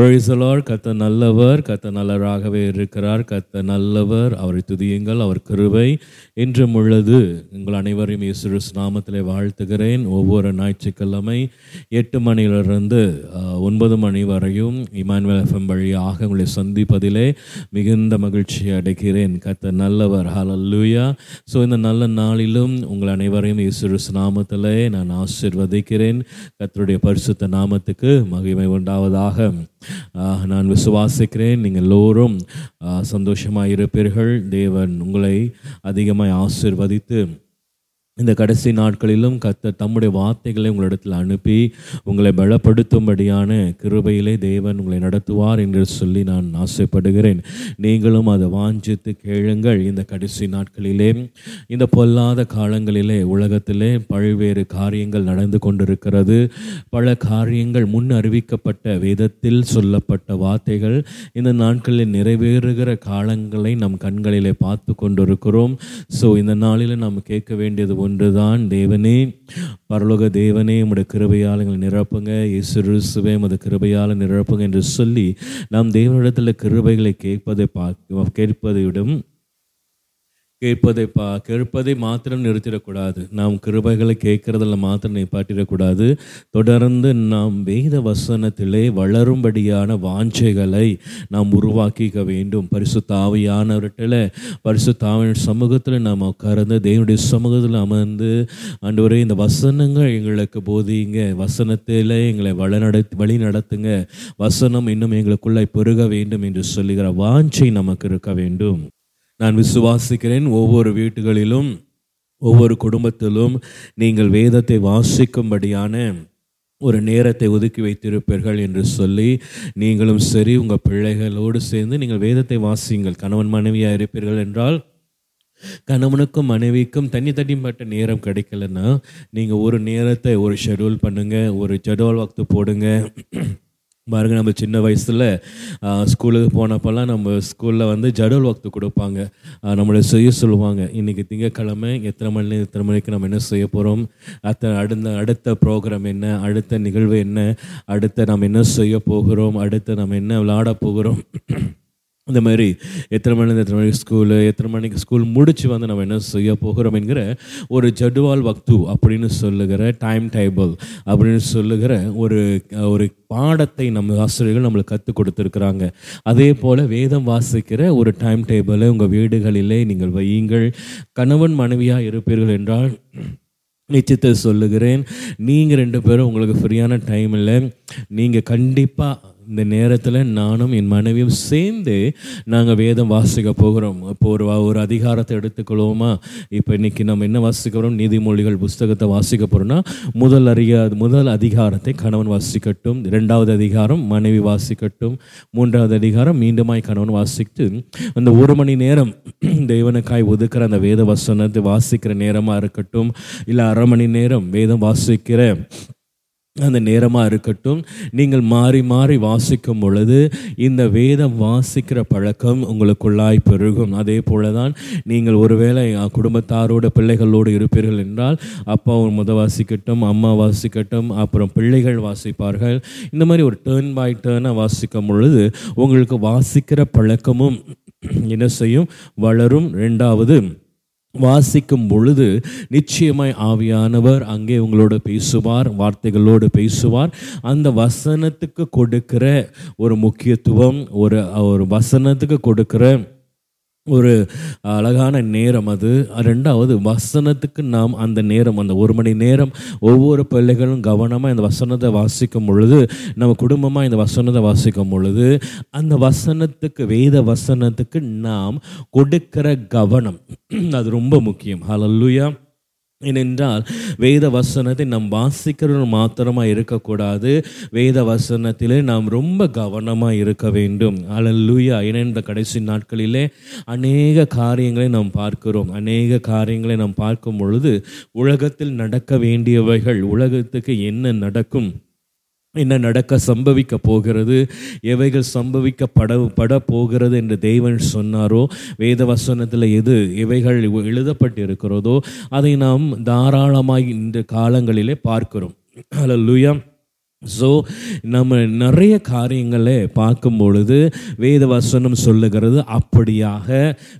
Praise கத்த நல்லவர். கத்த நல்லவராகவே இருக்கிறார். கத்த நல்லவர். அவரை துதியுங்கள். அவர் கருவை இன்றும் உள்ளது. உங்கள் அனைவரையும் இயேசு நாமத்திலே வாழ்த்துகிறேன். ஒவ்வொரு ஞாயிற்றுக்கிழமை எட்டு மணியிலிருந்து ஒன்பது மணி வரையும் இமானுவேல் எஃப்எம் வழியாக உங்களை சந்திப்பதிலே மிகுந்த மகிழ்ச்சி அடைகிறேன். கத்த நல்லவர். ஹலல்லூயா ஸோ இந்த நல்ல நாளிலும் உங்கள் அனைவரையும் இயேசு நாமத்திலே நான் ஆசிர்வதிக்கிறேன். கத்தருடைய பரிசுத்த நாமத்துக்கு மகிமை உண்டாவதாக. நான் விசுவாசிக்கிறேன். நீங்கள் எல்லோரும் சந்தோஷமாக இருப்பீர்கள் தேவன் உங்களை அதிகமாக ஆசிர்வதித்து இந்த கடைசி நாட்களிலும் கத்த தம்முடைய வார்த்தைகளை உங்களிடத்தில் அனுப்பி உங்களை பலப்படுத்தும்படியான கிருபையிலே தேவன் உங்களை நடத்துவார் என்று சொல்லி நான் ஆசைப்படுகிறேன். நீங்களும் அதை வாஞ்சித்து கேளுங்கள். இந்த கடைசி நாட்களிலே இந்த பொல்லாத காலங்களிலே உலகத்திலே பல்வேறு காரியங்கள் நடந்து கொண்டிருக்கிறது. பல காரியங்கள் முன் அறிவிக்கப்பட்ட வேதத்தில் சொல்லப்பட்ட வார்த்தைகள் இந்த நாட்களில் நிறைவேறுகிற காலங்களை நம் கண்களிலே பார்த்து கொண்டிருக்கிறோம். ஸோ இந்த நாளில் நாம் கேட்க வேண்டியது கொண்டுதான் தேவனே. பரலோக தேவனே உம்முடைய கிருபையால் எங்களை நிரப்புங்க. இசுருசுவே உமது கிருபையால் நிரப்புங்க என்று சொல்லி நாம் தேவனிடத்தில் கிருபைகளை கேட்பதை பா கேட்பதை விடும் கேட்பதை பா கேட்பதை மாத்திரம் நிறுத்திடக்கூடாது. நாம் கிருபைகளை கேட்கறதில் மாத்திரம் நிப்பாட்டிடக்கூடாது. தொடர்ந்து நாம் வேத வசனத்திலே வளரும்படியான வாஞ்சைகளை நாம் உருவாக்கிக்க வேண்டும். பரிசு தாவையானவர்கிட்ட பரிசு ஆவியின் சமூகத்தில் நாம் உட்கார்ந்து தேவனுடைய சமூகத்தில் அமர்ந்து அன்றுவரே இந்த வசனங்கள் எங்களுக்கு போதிங்க. வசனத்தில் எங்களை வழிநடத்தி வழி நடத்துங்க வசனம் இன்னும் எங்களுக்குள்ளே பெருக வேண்டும் என்று சொல்லுகிற வாஞ்சை நமக்கு இருக்க வேண்டும். நான் விசுவாசிக்கிறேன் ஒவ்வொரு வீட்டுகளிலும் ஒவ்வொரு குடும்பத்திலும் நீங்கள் வேதத்தை வாசிக்கும்படியான ஒரு நேரத்தை ஒதுக்கி வைத்திருப்பீர்கள் என்று சொல்லி நீங்களும் சரி உங்கள் பிள்ளைகளோடு சேர்ந்து நீங்கள் வேதத்தை வாசியுங்கள். கணவன் மனைவியாக இருப்பீர்கள் என்றால் கணவனுக்கும் மனைவிக்கும் தனி தனிப்பட்ட நேரம் கிடைக்கலன்னா நீங்கள் ஒரு நேரத்தை ஒரு ஷெடியூல் பண்ணுங்கள் ஒரு ஜெடுவல் வக்து போடுங்க. பாருங்க நம்ம சின்ன வயசில் ஸ்கூலுக்கு போனப்போல்லாம் நம்ம ஸ்கூலில் வந்து ஜடல் வக்து கொடுப்பாங்க. நம்மளை செய்ய சொல்லுவாங்க. இன்றைக்கி திங்கக்கிழமை எத்தனை மணி எத்தனை மணிக்கு நம்ம என்ன செய்ய போகிறோம் அடுத்த அடுத்த அடுத்த ப்ரோக்ராம் என்ன? அடுத்த நிகழ்வு என்ன? அடுத்த நம்ம என்ன செய்ய போகிறோம்? அடுத்து நம்ம என்ன விளையாட போகிறோம்? இந்த மாதிரி எத்தனை மணி எத்தனை மணிக்கு ஸ்கூலு எத்தனை மணிக்கு ஸ்கூல் முடித்து வந்து நம்ம என்ன செய்ய போகிறோம் என்கிற ஒரு ஜடுவால் வக்து அப்படின்னு சொல்லுகிற டைம் டேபிள் அப்படின்னு சொல்லுகிற ஒரு ஒரு பாடத்தை நம்ம ஆசிரியர்கள் நம்மளுக்கு கற்றுக் கொடுத்துருக்குறாங்க. அதே போல் வேதம் வாசிக்கிற ஒரு டைம் டேபிளை உங்கள் வீடுகளிலே நீங்கள் வையுங்கள். கணவன் மனைவியாக இருப்பீர்கள் என்றால் நிச்சயத்தை சொல்லுகிறேன். நீங்கள் ரெண்டு பேரும் உங்களுக்கு ஃப்ரீயான டைமில் நீங்கள் கண்டிப்பாக இந்த நேரத்தில் நானும் என் மனைவியும் சேர்ந்து நாங்கள் வேதம் வாசிக்க போகிறோம். இப்போ ஒரு ஒரு அதிகாரத்தை எடுத்துக்கொள்வோமா? இப்போ இன்றைக்கி நம்ம என்ன வாசிக்க போகிறோம் நீதிமொழிகள் புஸ்தகத்தை வாசிக்க போகிறோம்னா முதல் அறியா முதல் அதிகாரத்தை கணவன் வாசிக்கட்டும். இரண்டாவது அதிகாரம் மனைவி வாசிக்கட்டும். மூன்றாவது அதிகாரம் மீண்டுமாய் கணவன் வாசித்து அந்த ஒரு மணி நேரம் தேவனுக்காய் ஒதுக்கிற அந்த வேத வசனத்தை வாசிக்கிற நேரமாக இருக்கட்டும். இல்லை அரை மணி நேரம் வேதம் வாசிக்கிற அந்த நேரமாக இருக்கட்டும். நீங்கள் மாறி மாறி வாசிக்கும் பொழுது இந்த வேதம் வாசிக்கிற பழக்கம் உங்களுக்குள்ளாய் பெருகும். அதே போல தான் நீங்கள் ஒருவேளை குடும்பத்தாரோட பிள்ளைகளோடு இருப்பீர்கள் என்றால் அப்பா ஒரு முத வாசிக்கட்டும் அம்மா வாசிக்கட்டும் அப்புறம் பிள்ளைகள் வாசிப்பார்கள். இந்த மாதிரி ஒரு டேர்ன் பை டேர்னாக வாசிக்கும் பொழுது உங்களுக்கு வாசிக்கிற பழக்கமும் என்ன செய்யும் வளரும். ரெண்டாவது வாசிக்கும் பொழுது நிச்சயமாய் ஆவியானவர் அங்கே உங்களோட பேசுவார் வார்த்தைகளோடு பேசுவார். அந்த வசனத்துக்கு கொடுக்கிற ஒரு முக்கியத்துவம் ஒரு ஒரு வசனத்துக்கு கொடுக்கிற ஒரு அழகான நேரம் அது. ரெண்டாவது வசனத்துக்கு நாம் அந்த நேரம் அந்த ஒரு மணி நேரம் ஒவ்வொரு பிள்ளைகளும் கவனமாக இந்த வசனத்தை வாசிக்கும் பொழுது நம்ம குடும்பமாக இந்த வசனத்தை வாசிக்கும் பொழுது அந்த வசனத்துக்கு வேத வசனத்துக்கு நாம் கொடுக்கிற கவனம். அது ரொம்ப முக்கியம். ஹலல்லுயா ஏனென்றால் வேத வசனத்தை நாம் வாசிக்கிறது மாத்திரமாக இருக்கக்கூடாது. வேத வசனத்திலே நாம் ரொம்ப கவனமாக இருக்க வேண்டும். அலல்லுயா ஏனென்ற கடைசி நாட்களிலே அநேக காரியங்களை நாம் பார்க்கிறோம். அநேக காரியங்களை நாம் பார்க்கும் பொழுது உலகத்தில் நடக்க வேண்டியவைகள் உலகத்துக்கு என்ன நடக்கும்? என்ன நடக்க சம்பவிக்க போகிறது? எவைகள் சம்பவிக்கப்பட பட போகிறது என்று தேவன் சொன்னாரோ? வேத வசனத்தில் எது எவைகள் எழுதப்பட்டு இருக்கிறதோ அதை நாம் தாராளமாக இந்த காலங்களிலே பார்க்கிறோம். அல்ல ஸோ நம்ம நிறைய காரியங்களை பார்க்கும் பொழுது வேத வசனம் சொல்லுகிறது அப்படியாக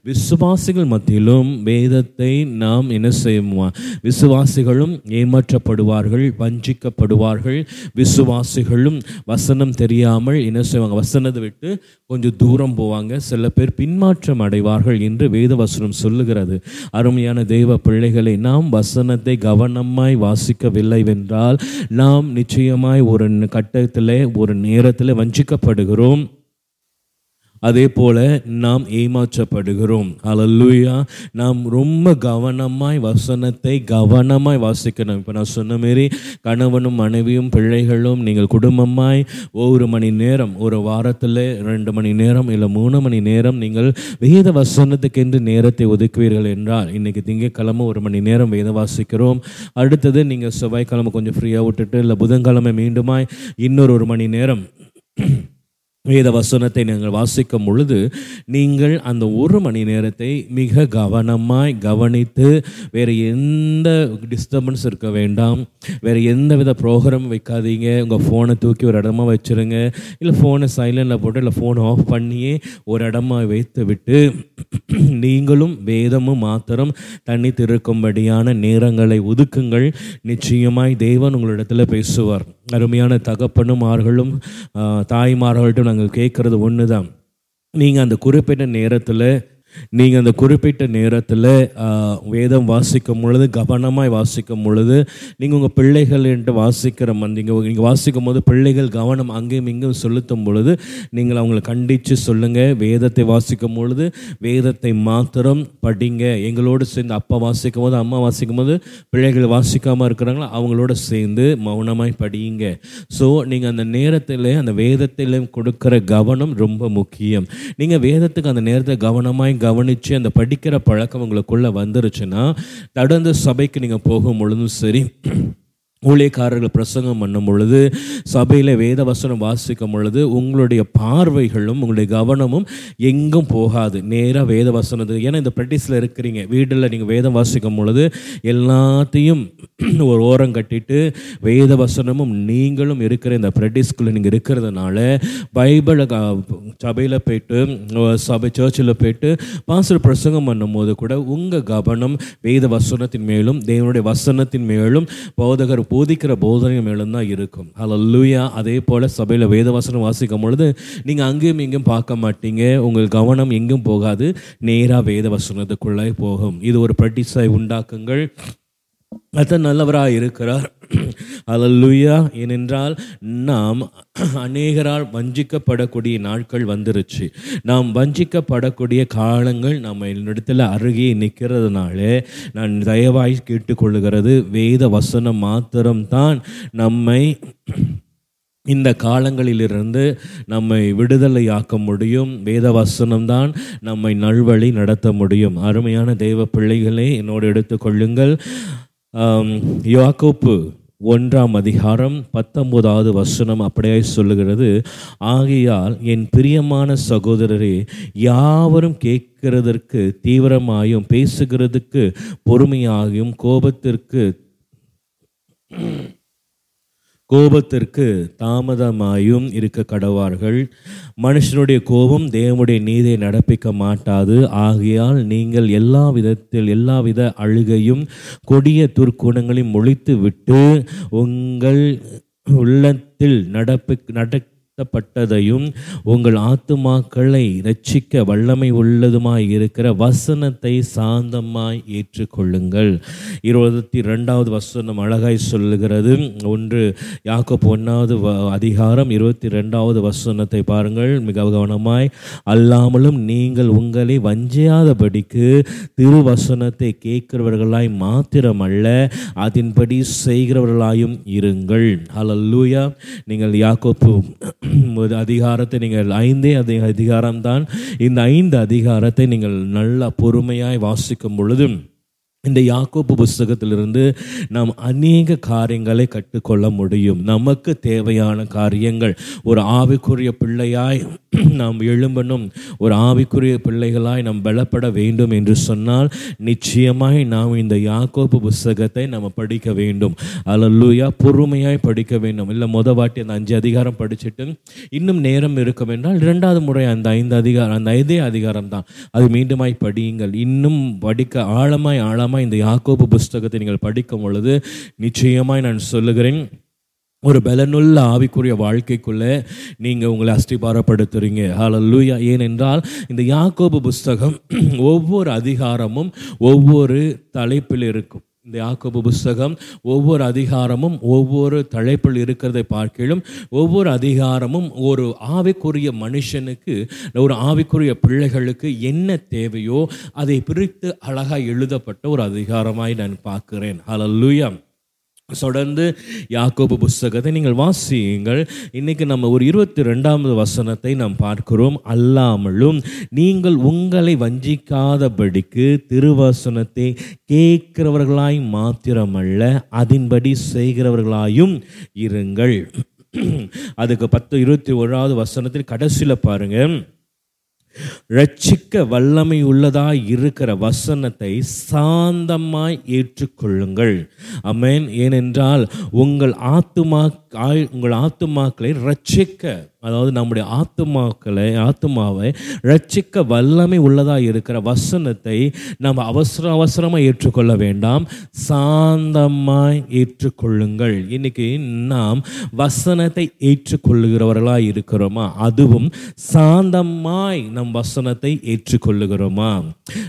விசுவாசிகள் மத்தியிலும் வேதத்தை நாம் என்ன செய்வோம்? விசுவாசிகளும் ஏமாற்றப்படுவார்கள் வஞ்சிக்கப்படுவார்கள். விசுவாசிகளும் வசனம் தெரியாமல் என்ன செய்வாங்க? வசனத்தை விட்டு கொஞ்சம் தூரம் போவாங்க. சில பேர் பின்மாற்றம் அடைவார்கள் என்று வேத வசனம் சொல்லுகிறது. அருமையான தெய்வ பிள்ளைகளை நாம் வசனத்தை கவனமாய் வாசிக்கவில்லை என்றால் நாம் நிச்சயமாய் ஒரு கட்டத்தில் ஒரு நேரத்தில் வஞ்சிக்கப்படுகிறோம். அதே போல நாம் ஏமாற்றப்படுகிறோம். அலல்லூயா நாம் ரொம்ப கவனமாய் வசனத்தை கவனமாய் வாசிக்கணும். இப்போ நான் சொன்ன மாரி கணவனும் மனைவியும் பிள்ளைகளும் நீங்கள் குடும்பமாய் ஒவ்வொரு மணி நேரம் ஒரு வாரத்தில் ரெண்டு மணி நேரம் இல்லை மூணு மணி நேரம் நீங்கள் வேத வசனத்துக்கென்று நேரத்தை ஒதுக்குவீர்கள் என்றால் இன்றைக்கி திங்கக்கிழமை ஒரு மணி நேரம் வேத வாசிக்கிறோம். அடுத்தது நீங்கள் செவ்வாய்க்கிழமை கொஞ்சம் ஃப்ரீயாக விட்டுட்டு இல்லை புதன்கிழமை மீண்டுமாய் இன்னொரு ஒரு மணி நேரம் வேத வசனத்தை நீங்கள் வாசிக்கும் பொழுது நீங்கள் அந்த ஒரு மணி நேரத்தை மிக கவனமாய் கவனித்து வேறு எந்த டிஸ்டர்பன்ஸ் இருக்க வேண்டாம் வேறு எந்த வித ப்ரோக்ராம் வைக்காதீங்க உங்கள் ஃபோனை தூக்கி ஒரு இடமா வச்சுருங்க இல்லை ஃபோனை சைலண்டில் போட்டு இல்லை ஃபோனை ஆஃப் பண்ணியே ஒரு இடமா வைத்து விட்டு நீங்களும் வேதமும் மாத்திரம் தண்ணி திருக்கும்படியான நேரங்களை ஒதுக்குங்கள். நிச்சயமாய் தேவன் உங்களிடத்தில் பேசுவார். அருமையான தகப்பனுமார்களும் தாய்மார்கள்ட்டும் நாங்கள் கேட்குறது ஒன்று தான் நீங்கள் அந்த குறிப்பிட்ட நேரத்தில் நீங்கள் அந்த குறிப்பிட்ட நேரத்தில் வேதம் வாசிக்கும் பொழுது கவனமாய் வாசிக்கும் பொழுது நீங்கள் உங்கள் பிள்ளைகள் என்று வாசிக்கிற நீங்கள் நீங்கள் வாசிக்கும் போது பிள்ளைகள் கவனம் அங்கேயும் இங்கும் செலுத்தும் பொழுது நீங்கள் அவங்களை கண்டித்து சொல்லுங்கள் வேதத்தை வாசிக்கும் பொழுது வேதத்தை மாத்திரம் படிங்க. எங்களோடு சேர்ந்து அப்பா வாசிக்கும் போது அம்மா வாசிக்கும் போது பிள்ளைகள் வாசிக்காமல் இருக்கிறாங்களோ அவங்களோட சேர்ந்து மௌனமாய் படியுங்க. ஸோ நீங்கள் அந்த நேரத்தில் அந்த வேதத்தில் கொடுக்குற கவனம் ரொம்ப முக்கியம். நீங்கள் வேதத்துக்கு அந்த நேரத்தை கவனமாய் கவனித்து அந்த படிக்கிற பழக்கம் உங்களுக்குள்ளே வந்துருச்சுன்னா தொடர்ந்து சபைக்கு நீங்கள் போகும் பொழுதும் சரி. ஊழியக்காரர்கள் பிரசங்கம் பண்ணும் பொழுது சபையில் வேத வசனம் வாசிக்கும் பொழுது உங்களுடைய பார்வைகளும் உங்களுடைய கவனமும் எங்கும் போகாது. நேராக வேத வசனத்துக்கு ஏன்னா இந்த ப்ராக்டிஸில் இருக்கிறீங்க வீட்டில் நீங்கள் வேதம் வாசிக்கும் பொழுது எல்லாத்தையும் ஒரு ஓரம் கட்டிட்டு வேத வசனமும் நீங்களும் இருக்கிற இந்த ப்ராக்டிஸ்குள்ளே நீங்கள் இருக்கிறதுனால பைபிளை சபையில் போயிட்டு சபை சர்ச்சில் போயிட்டு பாஸ்டர் பிரசங்கம் பண்ணும்போது கூட உங்கள் கவனம் வேத வசனத்தின் மேலும் தேவனுடைய வசனத்தின் மேலும் போதகர் போதிக்கிற போதனை மேலும் தான் இருக்கும். அதில் லூயா அதே போல் சபையில் வேதவாசனம் வாசிக்கும் பொழுது நீங்கள் அங்கேயும் இங்கேயும் பார்க்க மாட்டீங்க. உங்கள் கவனம் எங்கும் போகாது. நேராக வேதவசனத்துக்குள்ளே போகும். இது ஒரு பிரட்டிஸை உண்டாக்குங்கள். அத்தன் நல்லவராக இருக்கிறார் அலல்லுயா ஏனென்றால் நாம் அநேகரால் வஞ்சிக்கப்படக்கூடிய நாட்கள் வந்துருச்சு. நாம் வஞ்சிக்கப்படக்கூடிய காலங்கள் நம்ம என்னிடத்தில் அருகே நிற்கிறதுனாலே நான் தயவாய் கேட்டுக்கொள்கிறது வேத வசனம் மாத்திரம்தான் நம்மை இந்த காலங்களிலிருந்து நம்மை விடுதலையாக்க முடியும். வேதவசனம்தான் நம்மை நல்வழி நடத்த முடியும். அருமையான தெய்வ பிள்ளைகளை என்னோடு எடுத்துக்கொள்ளுங்கள். யாக்கோப்பு ஒன்றாம் அதிகாரம் பத்தொன்பதாவது வசனம் அப்படியே சொல்லுகிறது ஆகையால் என் பிரியமான சகோதரரே யாவரும் கேட்கிறதற்கு தீவிரமாயும் பேசுகிறதுக்கு பொறுமையாகியும் கோபத்திற்கு கோபத்திற்கு தாமதமாயும் இருக்க கடவார்கள். மனுஷனுடைய கோபம் தேவனுடைய நீதியை நடப்பிக்க மாட்டாது. ஆகையால் நீங்கள் எல்லா விதத்தில் எல்லா வித அழுகையும் கொடிய துர்க்குணங்களையும் ஒழித்து விட்டு உங்கள் உள்ளத்தில் நடப்பு நட பட்டதையும் உங்கள் ஆத்துமாக்களை ரட்சிக்க வல்லமை உள்ளதுமாய் இருக்கிற வசனத்தை சாந்தமாய் ஏற்றுக்கொள்ளுங்கள். இருபத்தி ரெண்டாவது வசனம் அழகாய் சொல்லுகிறது. ஒன்று யாக்கப் ஒன்றாவது அதிகாரம் இருபத்தி ரெண்டாவது வசனத்தை பாருங்கள். மிக கவனமாய் அல்லாமலும் நீங்கள் உங்களை வஞ்சியாதபடிக்கு திருவசனத்தை கேட்கிறவர்களாய் மாத்திரமல்ல அதன்படி செய்கிறவர்களாயும் இருங்கள். ஹலல்லூயா நீங்கள் யாக்கோப்பு ஒரு அதிகாரத்தை நீங்கள் ஐந்தே அதி அதிகாரம்தான். இந்த ஐந்து அதிகாரத்தை நீங்கள் நல்ல பொறுமையாய் வாசிக்கும் பொழுது இந்த யாக்கோப்பு புஸ்தகத்திலிருந்து நாம் அநேக காரியங்களை கற்றுக்கொள்ள முடியும். நமக்கு தேவையான காரியங்கள் ஒரு ஆவிக்குரிய பிள்ளையாய் நாம் எழும்பணும் ஒரு ஆவிக்குரிய பிள்ளைகளாய் நாம் பலப்பட வேண்டும் என்று சொன்னால் நிச்சயமாய் நாம் இந்த யாக்கோப்பு புஸ்தகத்தை நம்ம படிக்க வேண்டும். அலல்லூயா பொறுமையாய் படிக்க வேண்டும். இல்லை முத வாட்டி அந்த அஞ்சு அதிகாரம் படிச்சுட்டு இன்னும் நேரம் இருக்கும் என்றால் இரண்டாவது முறை அந்த ஐந்து அதிகாரம் அந்த ஐந்தே அதிகாரம் தான். அது மீண்டுமாய் படியுங்கள். இன்னும் படிக்க ஆழமாய் ஆழமாய் இந்த யாக்கோபு புஸ்தகத்தை நீங்கள் படிக்கும் பொழுது நிச்சயமாய் நான் சொல்லுகிறேன் ஒரு பலனுள்ள ஆவிக்குரிய வாழ்க்கைக்குள்ளே நீங்கள் உங்களை அஸ்திபாரப்படுத்துறீங்க. லூயா ஏனென்றால் இந்த யாக்கோபு புஸ்தகம் ஒவ்வொரு அதிகாரமும் ஒவ்வொரு தலைப்பில் இருக்கும். இந்த யாக்கோபு புஸ்தகம் ஒவ்வொரு அதிகாரமும் ஒவ்வொரு தலைப்பில் இருக்கிறதை பார்க்கிலும் ஒவ்வொரு அதிகாரமும் ஒரு ஆவிக்குரிய மனுஷனுக்கு ஒரு ஆவிக்குரிய பிள்ளைகளுக்கு என்ன தேவையோ அதை பிரித்து அழகாக எழுதப்பட்ட ஒரு அதிகாரமாய் நான் பார்க்கிறேன். ஹalleluya தொடர்ந்து யாக்கோபு புஸ்தகத்தை நீங்கள் வாசியுங்கள். இன்றைக்கி நம்ம ஒரு இருபத்தி ரெண்டாவது வசனத்தை நாம் பார்க்கிறோம். அல்லாமலும் நீங்கள் உங்களை வஞ்சிக்காதபடிக்கு திருவசனத்தை கேட்கிறவர்களாய் மாத்திரமல்ல அதன்படி செய்கிறவர்களாயும் இருங்கள். அதுக்கு பத்து இருபத்தி ஓராவது வசனத்தில் கடைசியில் பாருங்கள் ரட்சிக்க வல்லமை உள்ளதாய் இருக்கிற வசனத்தை சாந்தமாய் ஏற்றுக்கொள்ளுங்கள். அமேன் ஏனென்றால் உங்கள் ஆத்துமா உங்கள் ஆத்துமாக்களை ரட்சிக்க அதாவது நம்முடைய ஆத்துமாக்களை ஆத்துமாவை ரட்சிக்க வல்லமை உள்ளதாக இருக்கிற வசனத்தை நம்ம அவசர அவசரமாக ஏற்றுக்கொள்ள வேண்டாம். சாந்தமாய் ஏற்றுக்கொள்ளுங்கள். இன்னைக்கு நாம் வசனத்தை ஏற்றுக்கொள்ளுகிறவர்களாக இருக்கிறோமா? அதுவும் சாந்தமாய் நம் வசனத்தை ஏற்றுக்கொள்ளுகிறோமா?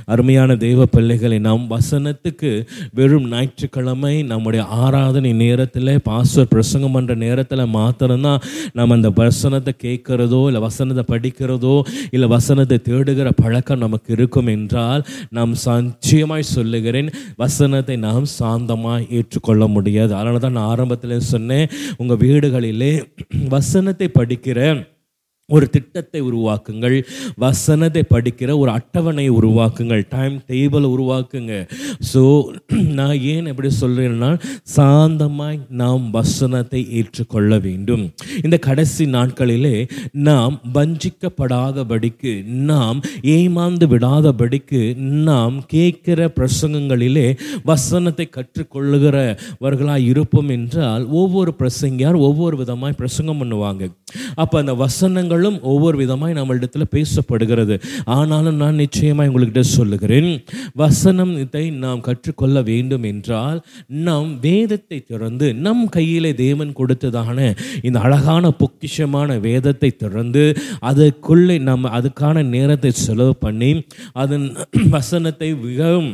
அருமையான தெய்வ பிள்ளைகளை நாம் வசனத்துக்கு வெறும் ஞாயிற்றுக்கிழமை நம்முடைய ஆராதனை நேரத்தில் பாஸ்வர் பிரசங்கம் பண்ணுற நேரத்தில் மாத்திரம்தான் நம்ம அந்த வசனத்தை கேட்குறதோ இல்லை வசனத்தை படிக்கிறதோ இல்லை வசனத்தை தேடுகிற பழக்கம் நமக்கு இருக்கும் என்றால் நாம் சஞ்சயமாய் சொல்லுகிறேன் வசனத்தை நாம் சாந்தமாக ஏற்றுக்கொள்ள முடியாது. அதனால தான் நான் ஆரம்பத்தில் சொன்னேன் உங்கள் வீடுகளிலே வசனத்தை படிக்கிற ஒரு திட்டத்தை உருவாக்குங்கள் வசனத்தை படிக்கிற ஒரு அட்டவணை உருவாக்குங்கள் டைம் டேபிள் உருவாக்குங்க. ஸோ நான் ஏன் எப்படி சொல்கிறேன்னா சாந்தமாய் நாம் வசனத்தை ஏற்றுக்கொள்ள வேண்டும். இந்த கடைசி நாட்களிலே நாம் வஞ்சிக்கப்படாதபடிக்கு நாம் ஏமாந்து விடாதபடிக்கு நாம் கேட்கிற பிரசங்கங்களிலே வசனத்தை கற்றுக்கொள்ளுகிறவர்களாக இருப்போம் என்றால் ஒவ்வொரு பிரசங்கியார் ஒவ்வொரு விதமாய் பிரசங்கம் பண்ணுவாங்க. அப்போ அந்த வசனங்கள் வசனங்களும் ஒவ்வொரு விதமாய் நம்மளிடத்தில் பேசப்படுகிறது. ஆனாலும் நான் நிச்சயமாக உங்கள்கிட்ட சொல்லுகிறேன் வசனத்தை நாம் கற்றுக்கொள்ள வேண்டும் என்றால் நாம் வேதத்தை திறந்து நம் கையிலே தேவன் கொடுத்ததான இந்த அழகான பொக்கிஷமான வேதத்தை திறந்து அதற்குள்ளே நம்ம அதுக்கான நேரத்தை செலவு பண்ணி அதன் வசனத்தை மிகவும்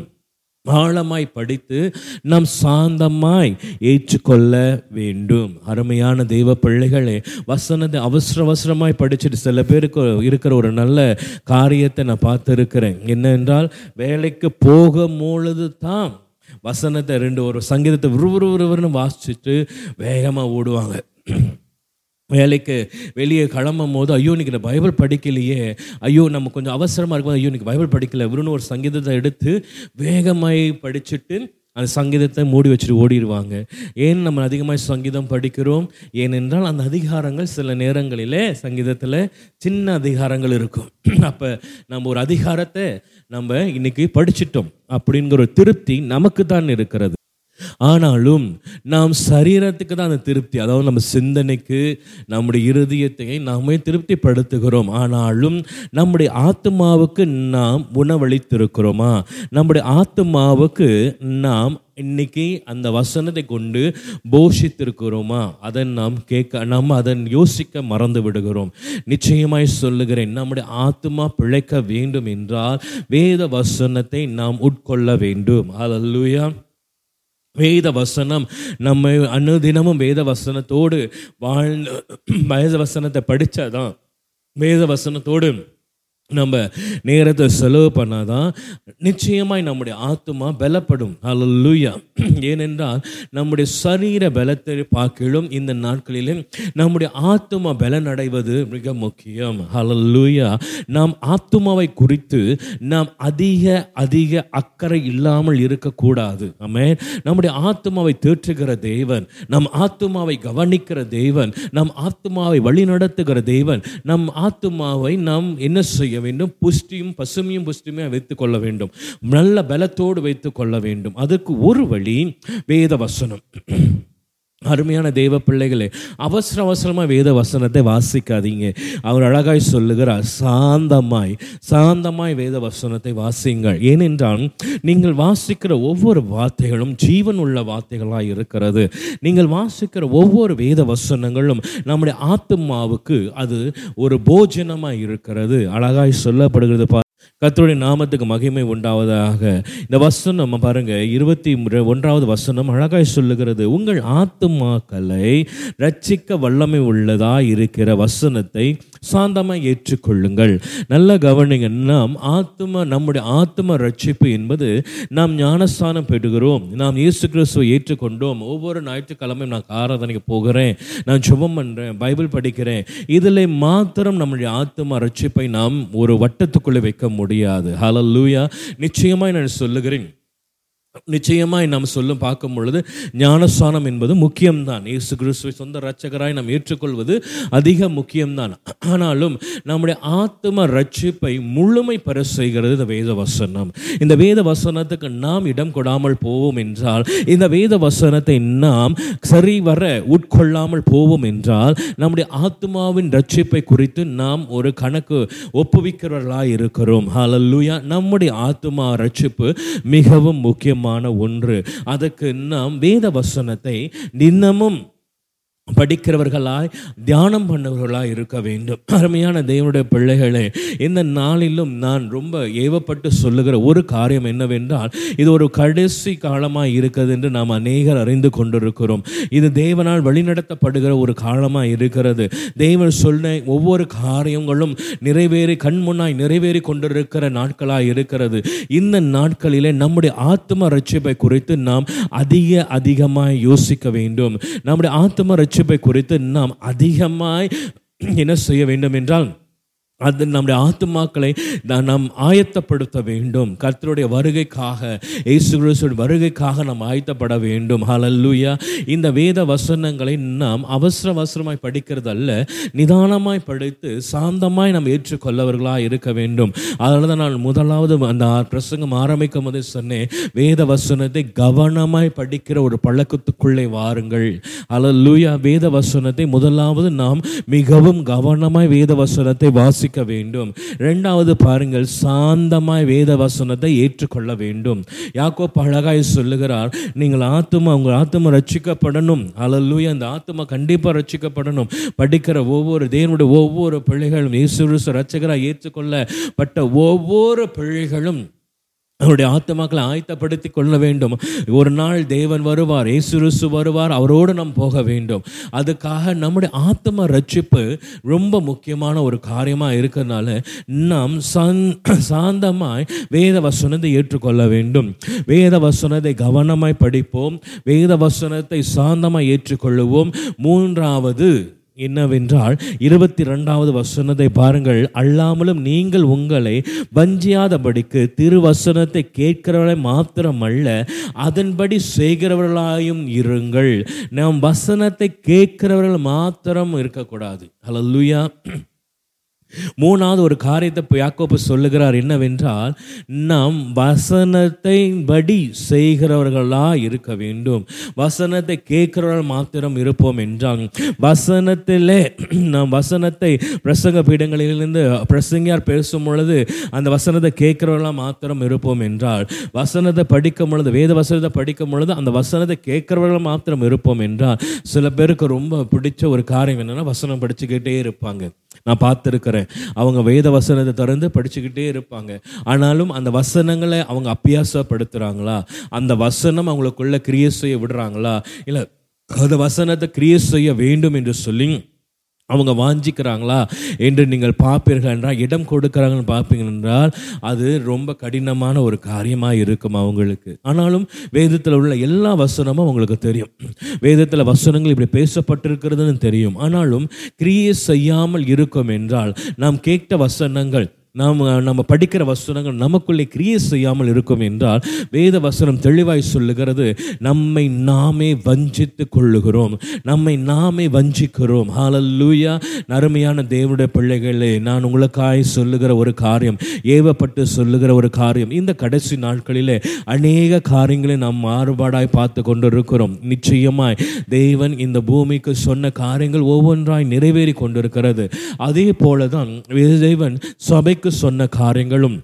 ஆழமாய் படித்து நாம் சாந்தமாய் ஏற்றுக்கொள்ள வேண்டும். அருமையான தெய்வ பிள்ளைகளே வசனத்தை அவசர அவசரமாய் படிச்சுட்டு சில பேருக்கு இருக்கிற ஒரு நல்ல காரியத்தை நான் பார்த்துருக்கிறேன். என்னென்றால் வேலைக்கு போகும் பொழுது தான் வசனத்தை ரெண்டு ஒரு சங்கீதத்தை விறுவிறு வாசிச்சுட்டு வேகமாக ஓடுவாங்க. வேலைக்கு வெளியே கிளம்பும் போது ஐயோ இன்னைக்கு நான் பைபிள் படிக்கலையே. ஐயோ நம்ம கொஞ்சம் அவசரமாக இருக்கும்போது ஐயோ இன்னைக்கு பைபிள் படிக்கல. இவருன்னு ஒரு சங்கீதத்தை எடுத்து வேகமாய் படிச்சுட்டு அந்த சங்கீதத்தை மூடி வச்சுட்டு ஓடிடுவாங்க. ஏன் நம்ம அதிகமாக சங்கீதம் படிக்கிறோம்? ஏனென்றால் அந்த அதிகாரங்கள் சில நேரங்களிலே சங்கீதத்தில் சின்ன அதிகாரங்கள் இருக்கும். அப்போ நம்ம ஒரு அதிகாரத்தை நம்ம இன்றைக்கி படிச்சிட்டோம் அப்படிங்கிற ஒரு திருப்தி நமக்கு தான் இருக்கிறது. ஆனாலும் நாம் சரீரத்துக்கு தான் அந்த திருப்தி. அதாவது நம்ம சிந்தனைக்கு நம்முடைய இருதயத்தை நாமே திருப்திப்படுத்துகிறோம். ஆனாலும் நம்முடைய ஆத்மாவுக்கு நாம் உணவளித்திருக்கிறோமா? நம்முடைய ஆத்மாவுக்கு நாம் இன்னைக்கு அந்த வசனத்தை கொண்டு போஷித்திருக்கிறோமா? அதை நாம் கேட்க நாம் அதை யோசிக்க மறந்து விடுகிறோம். நிச்சயமாய் சொல்லுகிறேன் நம்முடைய ஆத்மா பிழைக்க வேண்டும் என்றால் வேத வசனத்தை நாம் உட்கொள்ள வேண்டும். அல்லேலூயா வேத வசனம் நம்ம அனுதினமும் வேத வசனத்தோடு வாழ்ந்து வேத வசனத்தை படித்தாதான் வேத வசனத்தோடு நம்ம நேரத்தை செலவு பண்ணாதான் நிச்சயமாய் நம்முடைய ஆத்மா பலப்படும். அல்லூயா ஏனென்றால் நம்முடைய சரீர பலத்தை பார்க்கிலும் இந்த நாட்களிலும் நம்முடைய ஆத்மா பலனடைவது மிக முக்கியம். அல்லூயா நாம் ஆத்மாவை குறித்து நாம் அதிக அதிக அக்கறை இல்லாமல் இருக்கக்கூடாது. ஆமே நம்முடைய ஆத்மாவை தேற்றுகிற தேவன் நம் ஆத்மாவை கவனிக்கிற தேவன் நம் ஆத்மாவை வழிநடத்துகிற தேவன் நம் ஆத்மாவை நாம் என்ன செய்ய வேண்டும். புஷ்டியும் பசுமையும் புஷ்டியுமே வைத்துக் கொள்ள வேண்டும். நல்ல பலத்தோடு வைத்துக் கொள்ள வேண்டும். அதற்கு ஒரு வழி வேத வசனம் அருமையான தெய்வ பிள்ளைகளே அவசர அவசரமாக வேத வசனத்தை வாசிக்காதீங்க. அவர் அழகாய் சொல்லுகிறார் சாந்தமாய் சாந்தமாய் வேத வசனத்தை வாசிங்கள் ஏனென்றால் நீங்கள் வாசிக்கிற ஒவ்வொரு வார்த்தைகளும் ஜீவன் உள்ள வார்த்தைகளாக இருக்கிறது. நீங்கள் வாசிக்கிற ஒவ்வொரு வேத வசனங்களும் நம்முடைய ஆத்மாவுக்கு அது ஒரு போஜனமாக இருக்கிறது. அழகாய் சொல்லப்படுகிறது கத்தருடைய நாமத்துக்கு மகிமை உண்டாவதாக. இந்த வசனம் பாருங்க இருபத்தி ஒன்றாவது வசனம் அழகாய் சொல்லுகிறது உங்கள் ஆத்துமாக்களை ரட்சிக்க வல்லமை உள்ளதா இருக்கிற வசனத்தை சாந்தமாக ஏற்றுக்கொள்ளுங்கள். நல்ல கவனிங்க நாம் ஆத்தும நம்முடைய ஆத்தும ரட்சிப்பு என்பது நாம் ஞானஸ்தானம் பெறுகிறோம். நாம் இயேசு கிறிஸ்துவை ஏற்றுக்கொண்டோம். ஒவ்வொரு ஞாயிற்றுக்கிழமையும் நான் ஆராதனைக்கு போகிறேன். நான் சுபம் பண்ணுறேன் பைபிள் படிக்கிறேன். இதில் மாத்திரம் நம்முடைய ஆத்தும ரட்சிப்பை நாம் ஒரு வட்டத்துக்குள்ளே வைக்க முடியாது. ஆல லூயா நிச்சயமாக நான் சொல்லுகிறேன். நிச்சயமாய் நாம் சொல்லும் பார்க்கும் பொழுது ஞானஸ்தானம் என்பது முக்கியம்தான். இயேசு கிறிஸ்துவை சொந்த இரட்சகராய் நாம் ஏற்றுக்கொள்வது அதிக முக்கியம்தான். ஆனாலும் நம்முடைய ஆத்ம ரட்சிப்பை முழுமை பெற செய்கிறது இந்த வேத வசனம் இந்த வேத வசனத்துக்கு நாம் இடம் கொடாமல் போவோம் என்றால் இந்த வேத வசனத்தை நாம் சரிவர உட்கொள்ளாமல் போவோம் என்றால் நம்முடைய ஆத்மாவின் ரட்சிப்பை குறித்து நாம் ஒரு கணக்கு ஒப்புவிக்கிறவர்களாக இருக்கிறோம். ஹலல்லூயா நம்முடைய ஆத்மா ரட்சிப்பு மிகவும் முக்கியமான ஒன்று. அதற்கு நாம் வேத வசனத்தை தினமும் படிக்கிறவர்களாய் தியானம் பண்ணவர்களாய் இருக்க வேண்டும். அருமையான தேவனுடைய பிள்ளைகளே இந்த நாளிலும் நான் ரொம்ப ஏவப்பட்டு சொல்லுகிற ஒரு காரியம் என்னவென்றால் இது ஒரு கடைசி காலமாக இருக்கிறது என்று நாம் அநேகர் அறிந்து கொண்டிருக்கிறோம். இது தேவனால் வழிநடத்தப்படுகிற ஒரு காலமாக இருக்கிறது. தேவன் சொன்ன ஒவ்வொரு காரியங்களும் நிறைவேறி கண்முன்னாய் நிறைவேறி கொண்டிருக்கிற நாட்களாக இருக்கிறது. இந்த நாட்களிலே நம்முடைய ஆத்ம ரட்சிப்பை குறித்து நாம் அதிக அதிகமாக யோசிக்க வேண்டும். நம்முடைய ஆத்ம ரட்சி ரட்சிப்பை குறித்து நாம் அதிகமாய் என்ன செய்ய வேண்டும் என்றால் அது நம்முடைய ஆத்துமாக்களை நாம் ஆயத்தப்படுத்த வேண்டும். கர்த்தருடைய வருகைக்காக இயேசு வருகைக்காக நாம் ஆயத்தப்பட வேண்டும். ஹலல்லூயா இந்த வேத வசனங்களை நாம் அவசர அவசரமாய் படிக்கிறது அல்ல நிதானமாய் படித்து சாந்தமாய் நாம் ஏற்றுக்கொள்ளவர்களாக இருக்க வேண்டும். அதனால தான் நான் முதலாவது அந்த பிரசங்கம் ஆரம்பிக்கும் போதே சொன்னேன் வேத வசனத்தை கவனமாய் படிக்கிற ஒரு பழக்கத்துக்குள்ளே வாருங்கள். ஹalleluya வேத வசனத்தை முதலாவது நாம் மிகவும் கவனமாய் வேத வசனத்தை வாசிக்க வேண்டும். ரெண்டாவது பாருங்கள் சாந்தமாய் வேத வசனத்தை ஏற்றுக்கொள்ள வேண்டும். யாக்கோ அழகாய் சொல்லுகிறார் நீங்கள் ஆத்துமா உங்கள் ஆத்துமா ரட்சிக்கப்படணும். ஹalleluya அந்த ஆத்துமா கண்டிப்பாக ரட்சிக்கப்படணும். படிக்கிற ஒவ்வொரு தேவனுடைய ஒவ்வொரு பிள்ளைகளும் இயேசு கிறிஸ்து ஏற்றுக்கொள்ளப்பட்ட ஒவ்வொரு பிள்ளைகளும் அவருடைய ஆத்மாக்களை ஆயத்தப்படுத்தி கொள்ள வேண்டும். ஒரு நாள் தேவன் வருவார் இயேசு வருவார் அவரோடு நாம் போக வேண்டும். அதுக்காக நம்முடைய ஆத்ம ரட்சிப்பு ரொம்ப முக்கியமான ஒரு காரியமாக இருக்கிறதுனால நாம் சாந்- சாந்தமாய் வேத வசனத்தை ஏற்றுக்கொள்ள வேண்டும். வேத வசனத்தை கவனமாய் படிப்போம். வேத வசனத்தை சாந்தமாய் ஏற்றுக்கொள்ளுவோம். மூன்றாவது என்னவென்றால் இருபத்தி ரெண்டாவது வசனத்தை பாருங்கள். அல்லாமலும் நீங்கள் உங்களை வஞ்சியாதபடிக்கு திருவசனத்தை கேட்கிறவர்களை மாத்திரமல்ல அதன்படி செய்கிறவர்களாயும் இருங்கள். நாம் வசனத்தை கேட்கிறவர்கள் மாத்திரம் இருக்கக்கூடாது. ஹalleluya மூணாவது ஒரு காரியத்தை யாக்கோப்பு சொல்லுகிறார் என்னவென்றால் நாம் வசனத்தை படி செய்கிறவர்களா இருக்க வேண்டும். வசனத்தை கேட்கிறவர்கள் மாத்திரம் இருப்போம் என்றால் வசனத்திலே நாம் வசனத்தை பிரசங்க பீடங்களிலிருந்து பிரசங்கியார் பேசும் பொழுது அந்த வசனத்தை கேட்கிறவர்களாக மாத்திரம் இருப்போம் என்றால் வசனத்தை படிக்கும் பொழுது வேத வசனத்தை படிக்கும் பொழுது அந்த வசனத்தை கேட்கிறவர்கள் மாத்திரம் இருப்போம் என்றால் சில பேருக்கு ரொம்ப பிடிச்ச ஒரு காரியம் என்னென்னா வசனம் படிச்சுக்கிட்டே இருப்பாங்க. நான் பார்த்துருக்கிறேன். அவங்க வேத வசனத்தை திறந்து படிச்சுக்கிட்டே இருப்பாங்க. ஆனாலும் அந்த வசனங்களை அவங்க அப்பியாசப்படுத்துகிறாங்களா அந்த வசனம் அவங்களுக்குள்ள கிரியை செய்ய விடுறாங்களா? இல்லை அந்த வசனத்தை கிரியை செய்ய வேண்டும் என்று சொல்லி அவங்க வாஞ்சிக்கிறாங்களா? என்று நீங்கள் பார்ப்பீர்கள் என்றால் இடம் கொடுக்குறாங்கன்னு பார்ப்பீங்க என்றால் அது ரொம்ப கடினமான ஒரு காரியமாக இருக்கும் அவங்களுக்கு. ஆனாலும் வேதத்தில் உள்ள எல்லா வசனமும் அவங்களுக்கு தெரியும். வேதத்தில் வசனங்கள் இப்படி பேசப்பட்டிருக்கிறதுன்னு தெரியும். ஆனாலும் கிரியை செய்யாமல் இருக்கும் என்றால் நாம் கேட்ட வசனங்கள் நாம் நம்ம படிக்கிற வசனங்கள் நமக்குள்ளே கிரியை செய்யாமல் இருக்கும் என்றால் வேத வசனம் தெளிவாய் சொல்லுகிறது நம்மை நாமே வஞ்சித்து கொள்ளுகிறோம் நம்மை நாமே வஞ்சிக்கிறோம். ஹாலல்லூயா நறுமையான தேவனுடைய பிள்ளைகளே நான் உங்களுக்காய் சொல்லுகிற ஒரு காரியம் ஏவப்பட்டு சொல்லுகிற ஒரு காரியம் இந்த கடைசி நாட்களிலே அநேக காரியங்களை நாம் மாறுபாடாய் பார்த்து கொண்டிருக்கிறோம். நிச்சயமாய் தேவன் இந்த பூமிக்கு சொன்ன காரியங்கள் ஒவ்வொன்றாய் நிறைவேறி கொண்டிருக்கிறது. அதே போல தான் தேவன் சபைக்கு சொன்ன காரியங்களும்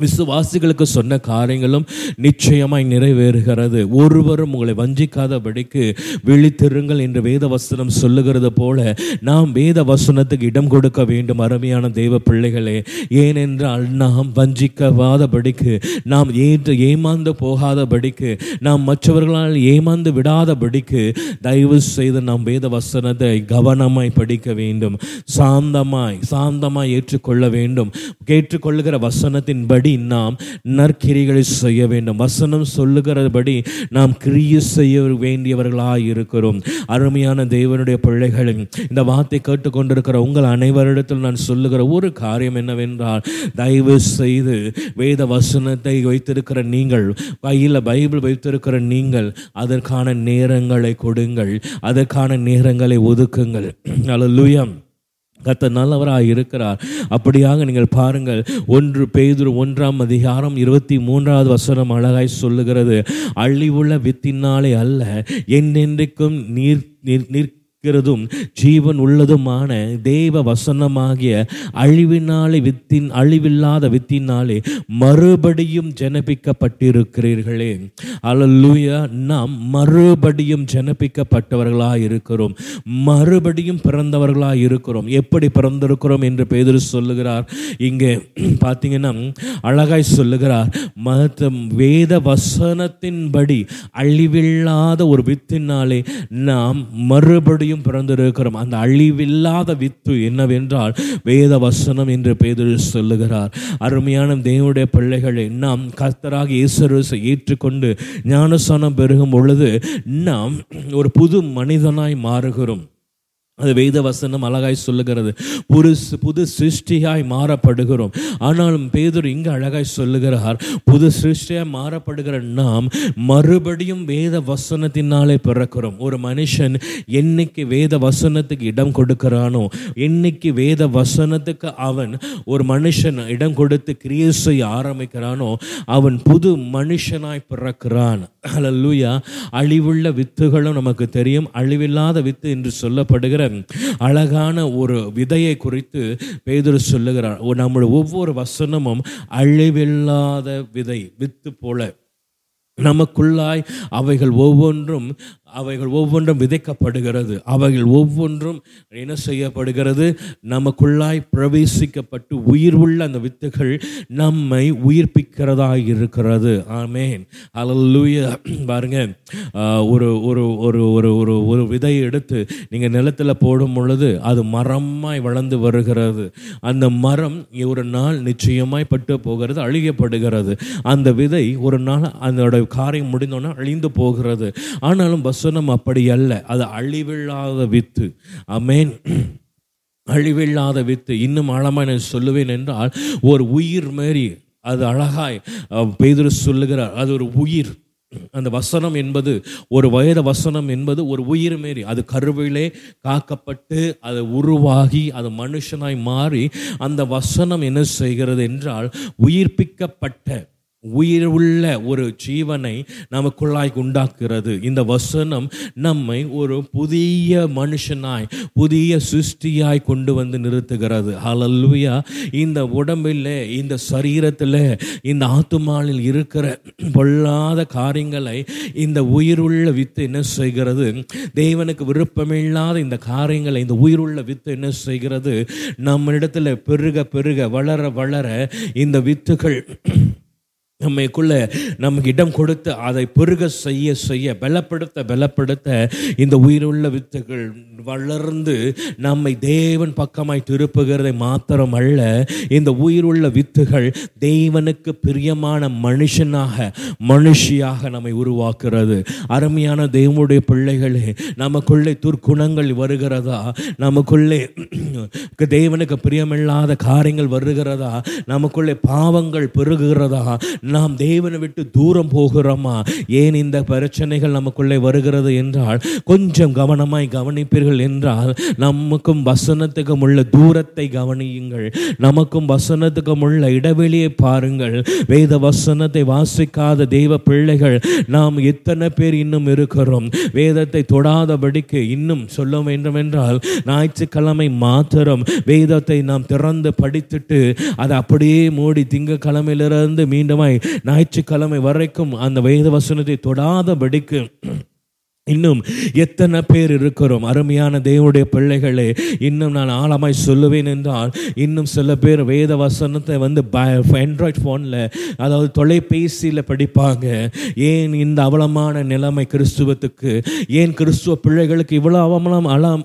விசுவாசிகளுக்கு சொன்ன காரியங்களும் நிச்சயமாய் நிறைவேறுகிறது. ஒருவரும் உங்களை வஞ்சிக்காதபடிக்கு விழித்திருங்கள் என்று வேத வசனம் சொல்லுகிறது போல நாம் வேத வசனத்துக்கு இடம் கொடுக்க வேண்டும் அருமையான தெய்வ பிள்ளைகளே. ஏனென்றால் நாம் வஞ்சிக்கவாதபடிக்கு நாம் ஏற்று ஏமாந்து போகாதபடிக்கு நாம் மற்றவர்களால் ஏமாந்து விடாதபடிக்கு தயவு செய்து நாம் வேத வசனத்தை கவனமாய் படிக்க வேண்டும். சாந்தமாய் சாந்தமாய் ஏற்றுக்கொள்ள வேண்டும். கேட்டுக்கொள்ளுகிற வசனத்தின்படி நாம் நற்கிரிகளை செய்ய வேண்டும். வசனம் சொல்லுகிறபடி நாம் கிரியை செய்ய வேண்டியவர்களாக இருக்கிறோம். அருமையான தேவனுடைய பிள்ளைகள் இந்த வார்த்தை கேட்டுக்கொண்டிருக்கிற உங்கள் அனைவரிடத்தில் நான் சொல்லுகிற ஒரு காரியம் என்னவென்றால் தயவு செய்து வேத வசனத்தை வைத்திருக்கிற நீங்கள் கையில் பைபிள் வைத்திருக்கிற நீங்கள் அதற்கான நேரங்களை கொடுங்கள் அதற்கான நேரங்களை ஒதுக்குங்கள். அல்ல கத்த நல்லவராக இருக்கிறார். அப்படியாக நீங்கள் பாருங்கள் ஒன்று பேதுரு ஒன்றாம் அதிகாரம் இருபத்தி மூன்றாவது வசனம் அழகாய் சொல்லுகிறது. அழிவுள்ள வித்தினாலே அல்ல என்னென்றைக்கும் நீர் நிற் நீர் இருக்கிறதும் ஜீவன் உள்ளதுமான தேவ வசனமாகிய அழிவினாலே வித்தின் அழிவில்லாத வித்தினாலே மறுபடியும் ஜனப்பிக்கப்பட்டிருக்கிறீர்களே. அல்லூயா நாம் மறுபடியும் ஜனப்பிக்கப்பட்டவர்களாக இருக்கிறோம். மறுபடியும் பிறந்தவர்களாக இருக்கிறோம். எப்படி பிறந்திருக்கிறோம் என்று பேதர் சொல்லுகிறார். இங்கே பார்த்தீங்கன்னா அழகாய் சொல்லுகிறார். மதம் வேத வசனத்தின்படி அழிவில்லாத ஒரு வித்தினாலே நாம் மறுபடியும் மறுபடியும் பிறந்திருக்கிறோம். அந்த அழிவில்லாத வித்து என்னவென்றால் வேத வசனம் என்று பேதர் சொல்லுகிறார். அருமையான தேவனுடைய பிள்ளைகளை நாம் கர்த்தராக இயேசுரசை ஏற்றுக்கொண்டு ஞானஸ்தானம் பெருகும் பொழுது நாம் ஒரு புது மனிதனாய் மாறுகிறோம். அது வேத வசனம் அழகாய் சொல்லுகிறது. ஒரு புது சிருஷ்டியாய் மாறப்படுகிறோம். ஆனாலும் பேதர் இங்கு அழகாய் சொல்லுகிறார். புது சிருஷ்டியாய் மாறப்படுகிற நாம் மறுபடியும் வேத வசனத்தினாலே பிறக்கிறோம். ஒரு மனுஷன் என்னைக்கு வேத வசனத்துக்கு இடம் கொடுக்கிறானோ என்னைக்கு வேத வசனத்துக்கு அவன் ஒரு மனுஷன் இடம் கொடுத்து கிரியை செய்ய ஆரம்பிக்கிறானோ அவன் புது மனுஷனாய் பிறக்கிறான். அல்லூயா அழிவுள்ள வித்துகளும் நமக்கு தெரியும். அழிவில்லாத வித்து என்று சொல்லப்படுகிற அழகான ஒரு விதையை குறித்து பேதர் சொல்லுகிறார். நம்முடைய ஒவ்வொரு வசனமும் அழிவில்லாத விதை வித்து போல. நமக்குள்ளாய் அவைகள் ஒவ்வொன்றும் அவைகள் ஒவ்வொன்றும் விதைக்கப்படுகிறது. அவைகள் ஒவ்வொன்றும் என்ன செய்யப்படுகிறது? நமக்குள்ளாய் பிரவேசிக்கப்பட்டு உயிர் உள்ள அந்த வித்துகள் நம்மை உயிர்ப்பிக்கிறதாக இருக்கிறது. ஆமேன். அலல்லூய பாருங்க. ஒரு ஒரு ஒரு ஒரு ஒரு ஒரு விதையை எடுத்து நீங்கள் நிலத்தில் போடும் பொழுது அது மரமாய் வளர்ந்து வருகிறது. அந்த மரம் ஒரு நாள் நிச்சயமாய் பட்டு போகிறது அழியப்படுகிறது. அந்த விதை ஒரு நாள் அதோட காரியம் முடிந்தோன்னா அழிந்து போகிறது. ஆனாலும் வசனம் அப்படி அல்ல. அது அழிவில்லாத வித்து. அமேன் அழிவில்லாத வித்து. இன்னும் ஆழமாக நான் சொல்லுவேன் என்றால் ஒரு உயிர் மாரி அது அழகாய் பெய்து சொல்லுகிறார் அது ஒரு உயிர். அந்த வசனம் என்பது ஒரு வயத வசனம் என்பது ஒரு உயிர் மாரி. அது கருவிலே காக்கப்பட்டு அது உருவாகி அது மனுஷனாய் மாறி அந்த வசனம் என்ன செய்கிறது என்றால் உயிர்ப்பிக்கப்பட்ட உயிர் உள்ள ஒரு ஜீவனை நமக்குள்ளாய் உண்டாக்குறது இந்த வசனம் நம்மை ஒரு புதிய மனுஷனாய் புதிய சிருஷ்டியாய் கொண்டு வந்து நிறுத்துகிறது. ஹலல்லுயா இந்த உடம்பில் இந்த சரீரத்தில் இந்த ஆத்துமாலில் இருக்கிற பொல்லாத காரியங்களை இந்த உயிருள்ள வித்து என்ன செய்கிறது? தேவனுக்கு விருப்பமில்லாத இந்த காரியங்களை இந்த உயிருள்ள வித்து என்ன செய்கிறது? நம்மளிடத்தில் பெருக பெருக வளர வளர இந்த வித்துகள் நம்மைக்குள்ள நமக்கு இடம் கொடுத்து அதை பெருக செய்ய செய்ய பலப்படுத்த பலப்படுத்த இந்த உயிருள்ள வித்துகள் வளர்ந்து நம்மை தேவன் பக்கமாய் திருப்புகிறதை மாத்திரம் அல்ல இந்த உயிருள்ள வித்துகள் தேவனுக்கு பிரியமான மனுஷனாக மனுஷியாக நம்மை உருவாக்குறது அருமையான தேவனுடைய பிள்ளைகளே நமக்குள்ளே துர்க்குணங்கள் வருகிறதா? நமக்குள்ளே தேவனுக்கு பிரியமில்லாத காரியங்கள் வருகிறதா? நமக்குள்ளே பாவங்கள் பெருகுகிறதா? நாம் தேவனை விட்டு தூரம் போகிறோமா? ஏன் இந்த பிரச்சனைகள் நமக்குள்ளே வருகிறது என்றால் கொஞ்சம் கவனமாய் கவனிப்பீர்கள் என்றால் நமக்கும் வசனத்துக்கும் உள்ள தூரத்தை கவனியுங்கள். நமக்கும் வசனத்துக்கும் உள்ள இடைவெளியை பாருங்கள். வேத வசனத்தை வாசிக்காத தெய்வ பிள்ளைகள் நாம் எத்தனை பேர் இன்னும் இருக்கிறோம்? வேதத்தை தொடாதபடிக்கு இன்னும் சொல்ல வேண்டும் என்றால் ஞாயிற்றுக்கிழமை மாத்திரம் வேதத்தை நாம் திறந்து படித்துட்டு அதை அப்படியே மூடி திங்கக்கிழமையிலிருந்து மீண்டுமாய் ஞாயிற்றுக்கிழமை வரைக்கும் அந்த வேத வசனத்தை தொடாதபடிக்கு இன்னும் எத்தனை பேர் இருக்கிறோம்? அருமையான தேவனுடைய பிள்ளைகளே இன்னும் நான் ஆழமாய் சொல்லுவேன் என்றால் இன்னும் சில பேர் வேத வசனத்தை வந்து ஆண்ட்ராய்ட் ஃபோனில் அதாவது தொலைபேசியில் படிப்பாங்க. ஏன் இந்த அவலமான நிலைமை கிறிஸ்துவத்துக்கு? ஏன் கிறிஸ்துவ பிள்ளைகளுக்கு இவ்வளோ அவமானம் அலம்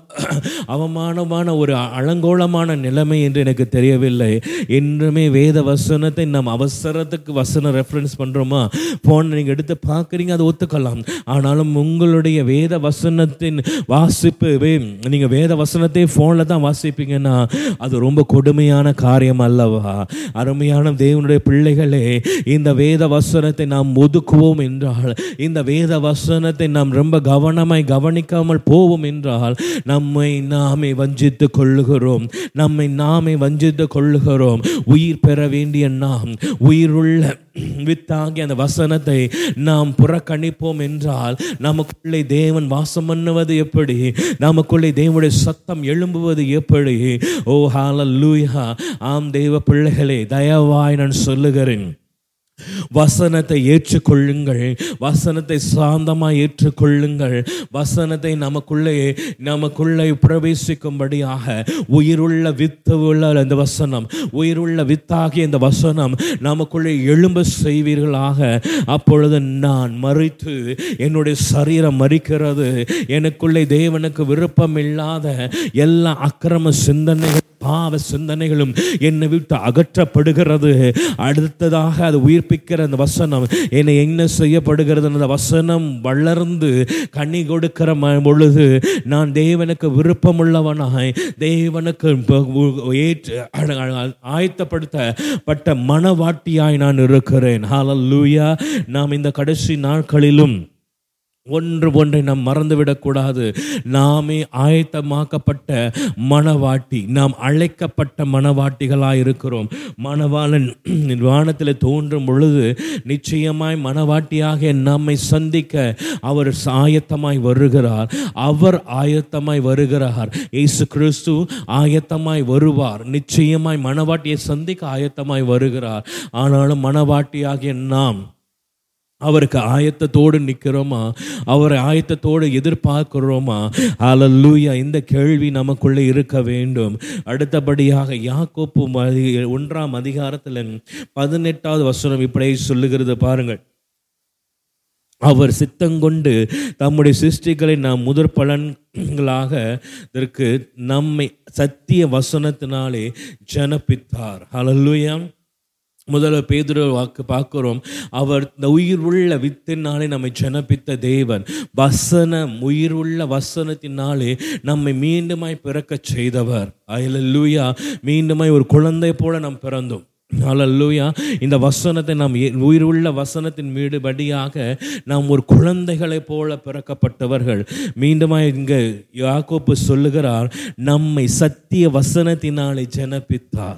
அவமானமான ஒரு அலங்கோலமான நிலைமை என்று எனக்கு தெரியவில்லை. என்றுமே வேத வசனத்தை நம் அவசரத்துக்கு வசனம் ரெஃபரன்ஸ் பண்ணுறோமா ஃபோன் நீங்கள் எடுத்து பார்க்குறீங்க அதை ஒத்துக்கலாம். ஆனாலும் உங்களுடைய வேத வசனத்தின் வாசிப்பு. வே- நீங்க வேத வசனத்தை ஃபோனில் தான் வாசிப்பீங்கன்னா அது ரொம்ப கொடுமையான காரியம் அல்லவா? அருமையான தேவனுடைய பிள்ளைகளே இந்த வேத வசனத்தை நாம் ஒதுக்குவோம் என்றால் இந்த வேத வசனத்தை நாம் ரொம்ப கவனமாய் கவனிக்காமல் போவோம் என்றால் நம்மை நாமே வஞ்சித்து கொள்ளுகிறோம். நம்மை நாமே வஞ்சித்து கொள்ளுகிறோம். உயிர் பெற வேண்டிய நாம் உயிருள்ள வித்தாகி அந்த வசனத்தை நாம் புறக்கணிப்போம் என்றால் நமக்குள்ளே தேவன் வாசம் பண்ணுவது எப்படி? நமக்குள்ளே தேவனுடைய சத்தம் எழும்புவது எப்படி? ஓ லூயா ஆம் தெய்வ பிள்ளைகளே தயவாய் நான் சொல்லுகிறேன். வசனத்தை ஏற்றுக்கொள்ளுங்கள். வசனத்தை சாந்தமாக ஏற்றுக்கொள்ளுங்கள். வசனத்தை நமக்குள்ளே நமக்குள்ளே பிரவேசிக்கும்படியாக உயிருள்ள வித்து உள்ள அந்த வசனம் உயிருள்ள வித்தாகிய இந்த வசனம் நமக்குள்ளே எழும்ப செய்வீர்களாக. அப்பொழுது நான் மறித்து என்னுடைய சரீரம் மறிக்கிறது எனக்குள்ளே தேவனுக்கு விருப்பம் இல்லாத எல்லா அக்கிரம சிந்தனைகள் பாவ சிந்தனைகளும் என்னை விட்டு அகற்றப்படுகிறது. அடுத்ததாக அது உயிர்ப்பிக்கிற அந்த வசனம் என்னை என்ன செய்யப்படுகிறது அந்த வசனம் வளர்ந்து கண்ணி கொடுக்கிற பொழுது நான் தேவனுக்கு விருப்பமுள்ளவனாய் தேவனுக்கு ஏற்று ஆயத்தப்படுத்தப்பட்ட மனவாட்டியாய் நான் இருக்கிறேன். ஹாலல்லூயா நாம் இந்த கடைசி நாட்களிலும் ஒன்று ஒன்றை நாம் மறந்துவிடக்கூடாது. நாமே ஆயத்தமாக்கப்பட்ட மணவாட்டி நாம் அழைக்கப்பட்ட மணவாட்டிகளாக இருக்கிறோம். மணவாளன் வானத்தில் தோன்றும் பொழுது நிச்சயமாய் மணவாட்டியாக நம்மை சந்திக்க அவர் ஆயத்தமாய் வருகிறார். அவர் ஆயத்தமாய் வருகிறார். இயேசு கிறிஸ்து ஆயத்தமாய் வருவார். நிச்சயமாய் மணவாட்டியை சந்திக்க ஆயத்தமாய் வருகிறார். ஆனாலும் மணவாட்டியாகிய நாம் அவருக்கு ஆயத்தத்தோடு நிற்கிறோமா அவரை ஆயத்தத்தோடு எதிர்பார்க்கிறோமா? ஹalleluya இந்த கேள்வி நமக்குள்ளே இருக்க வேண்டும். அடுத்தபடியாக யாக்கோப்பு ஒன்றாம் அதிகாரத்தில் பதினெட்டாவது வசனம் இப்படியே சொல்லுகிறது பாருங்கள். அவர் சித்தங்கொண்டு தம்முடைய சிருஷ்டிகளை நாம் முதற் பலன்களாக இதற்கு நம்மை சத்திய வசனத்தினாலே ஜனப்பித்தார். ஹalleluya முதல்ல பேதுரு வாக்கு பார்க்குறோம். அவர் இந்த உயிர் உள்ள வித்தினாலே நம்மை ஜனப்பித்த தேவன். வசனம் உயிர் உள்ள வசனத்தினாலே நம்மை மீண்டுமாய் பிறக்கச் செய்தவர். அயலல்லூயா மீண்டுமாய் ஒரு குழந்தை போல நாம் பிறந்தோம். அல்லூயா இந்த வசனத்தை நாம் உயிர் உள்ள வசனத்தின் மீடுபடியாக நாம் ஒரு குழந்தைகளைப் போல பிறக்கப்பட்டவர்கள். மீண்டுமாய் இங்கே யாக்கோப்பு சொல்லுகிறார் நம்மை சத்திய வசனத்தினாலே ஜனப்பித்தார்.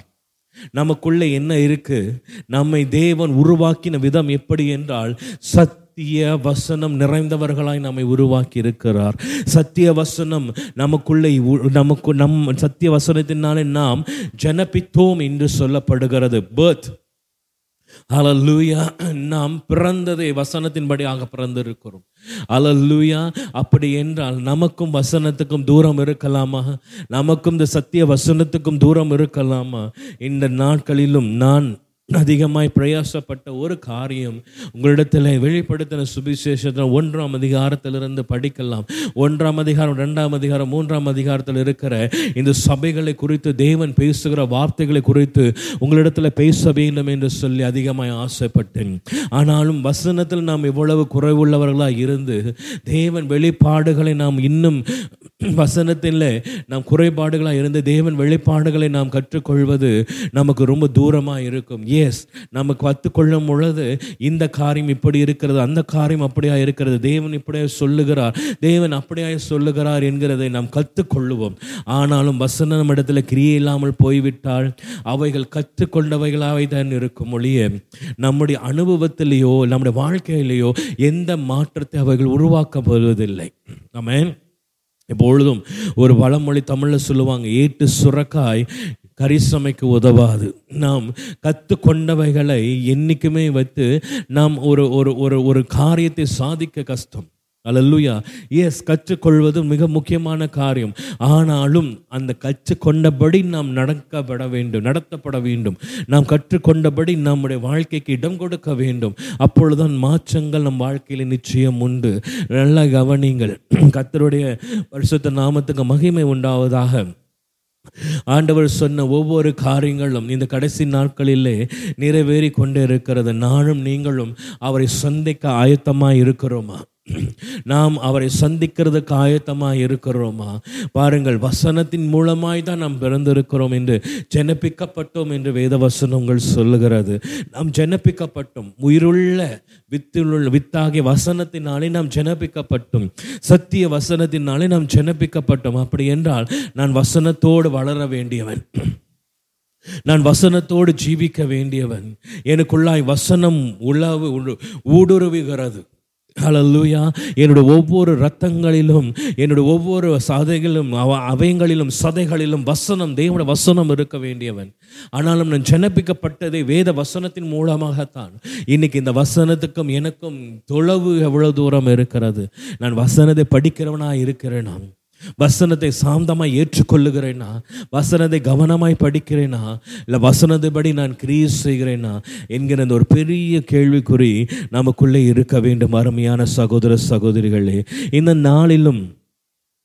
நமக்குள்ளே என்ன இருக்கு? நம்மை தேவன் உருவாக்கின விதம் எப்படி என்றால் சத்திய வசனம் நிறைந்தவர்களாய் நம்மை உருவாக்கி இருக்கிறார் சத்திய வசனம் நமக்குள்ளே உ- நமக்கு நம் சத்திய வசனத்தினாலே நாம் ஜனபித்தோம் என்று சொல்லப்படுகிறது. பேர்த் அலல்லூயா நாம் பிறந்ததை வசனத்தின்படியாக பிறந்திருக்கிறோம். அலல்லூயா அப்படி என்றால் நமக்கும் வசனத்துக்கும் தூரம் இருக்கலாமா? நமக்கும் இந்த சத்திய வசனத்துக்கும் தூரம் இருக்கலாமா? இந்த நாட்களிலும் நான் அதிகமாய் பிரயாசப்பட்ட ஒரு காரியம் உங்களிடத்தில் வெளிப்படுத்தின சுபிசேஷத்தில் ஒன்றாம் அதிகாரத்திலிருந்து படிக்கலாம். ஒன்றாம் அதிகாரம் ரெண்டாம் அதிகாரம் மூன்றாம் அதிகாரத்தில் இருக்கிற இந்த சபைகளை குறித்து தேவன் பேசுகிற வார்த்தைகளை குறித்து உங்களிடத்தில் பேச வேண்டும் என்று சொல்லி அதிகமாய் ஆசைப்பட்டேன். ஆனாலும் வசனத்தில் நாம் இவ்வளவு குறைவுள்ளவர்களாக இருந்து தேவன் வெளிப்பாடுகளை நாம் இன்னும் வசனத்தில் நாம் குறைபாடுகளாக இருந்து தேவன் வெளிப்பாடுகளை நாம் கற்றுக்கொள்வது நமக்கு ரொம்ப தூரமாக இருக்கும். எஸ் நமக்கு கற்றுக்கொள்ளும் பொழுது இந்த காரியம் இப்படி இருக்கிறது அந்த காரியம் அப்படியா இருக்கிறது தேவன் இப்படியா சொல்லுகிறார் தேவன் அப்படியா சொல்லுகிறார் என்கிறதை நாம் கற்றுக்கொள்ளுவோம் ஆனாலும் வசனம் இடத்துல கிரியை இல்லாமல் போய்விட்டால் அவைகள் கற்றுக்கொண்டவைகளாகவே தான் இருக்கும் ஒழிய நம்முடைய அனுபவத்திலேயோ நம்முடைய வாழ்க்கையிலேயோ எந்த மாற்றத்தை அவைகள் உருவாக்கப்படுவதில்லை ஆமாம் எப்பொழுதும் ஒரு வளமொழி தமிழில் சொல்லுவாங்க ஏட்டு சுரக்காய் கரிசமைக்கு உதவாது. நாம் கற்றுக்கொண்டவைகளை என்றைக்குமே வைத்து நாம் ஒரு ஒரு ஒரு ஒரு காரியத்தை சாதிக்க கஷ்டம். அல்லல்லுயா எஸ் கற்றுக்கொள்வது மிக முக்கியமான காரியம். ஆனாலும் அந்த கற்றுக்கொண்டபடி நாம் நடக்கப்பட வேண்டும் நடத்தப்பட வேண்டும். நாம் கற்றுக்கொண்டபடி நம்முடைய வாழ்க்கைக்கு இடம் கொடுக்க வேண்டும். அப்பொழுதுதான் மாற்றங்கள் நம் வாழ்க்கையில் நிச்சயம் உண்டு. நல்ல கவனிங்கள் கத்தருடைய பரிசுத்த நாமத்துக்கு மகிமை உண்டாவதாக. ஆண்டவர் சொன்ன ஒவ்வொரு காரியங்களும் இந்த கடைசி நாட்களிலே நிறைவேறி கொண்டே இருக்கிறது நானும் நீங்களும் அவரை சந்திக்க ஆயத்தமாக இருக்கிறோமா நாம் அவரை சந்திக்கிறதுக்கு ஆயத்தமாக இருக்கிறோமா? பாருங்கள் வசனத்தின் மூலமாய் தான் நாம் பிறந்திருக்கிறோம் என்று ஜெனப்பிக்கப்பட்டோம் என்று வேத வசனங்கள் சொல்லுகிறது. நாம் ஜெனப்பிக்கப்பட்டோம். உயிருள்ள வித்திலுள்ள வித்தாகிய வசனத்தினாலே நாம் ஜெனப்பிக்கப்பட்டோம். சத்திய வசனத்தினாலே நாம் ஜெனப்பிக்கப்பட்டோம். அப்படி என்றால் நான் வசனத்தோடு வளர வேண்டியவன். நான் வசனத்தோடு ஜீவிக்க வேண்டியவன். எனக்குள்ளாய் வசனம் உழவு ஊடுருவுகிறது. ஹலல்லூயா என்னுடைய ஒவ்வொரு ரத்தங்களிலும் என்னுடைய ஒவ்வொரு சதைகளிலும் அவ அவயங்களிலும் சதைகளிலும் வசனம் தேவனுடைய வசனம் இருக்க வேண்டியவன். ஆனாலும் நான் ஜனப்பிக்கப்பட்டதை வேத வசனத்தின் மூலமாகத்தான். இன்னைக்கு இந்த வசனத்துக்கும் எனக்கும் தொலைவு எவ்வளவு தூரம் இருக்கிறது. நான் வசனத்தை படிக்கிறவனாக இருக்கிறேன் நான் வசனத்தை சாந்தமாக ஏற்றுக்கொள்ளுகிறேன்னா வசனத்தை கவனமாய் படிக்கிறேனா? இல்லை வசனத்தைப்படி நான் கிரியை செய்கிறேனா? என்கிற அந்த ஒரு பெரிய கேள்விக்குறி நமக்குள்ளே இருக்க வேண்டும் அருமையான சகோதர சகோதரிகளே. இந்த நாளிலும்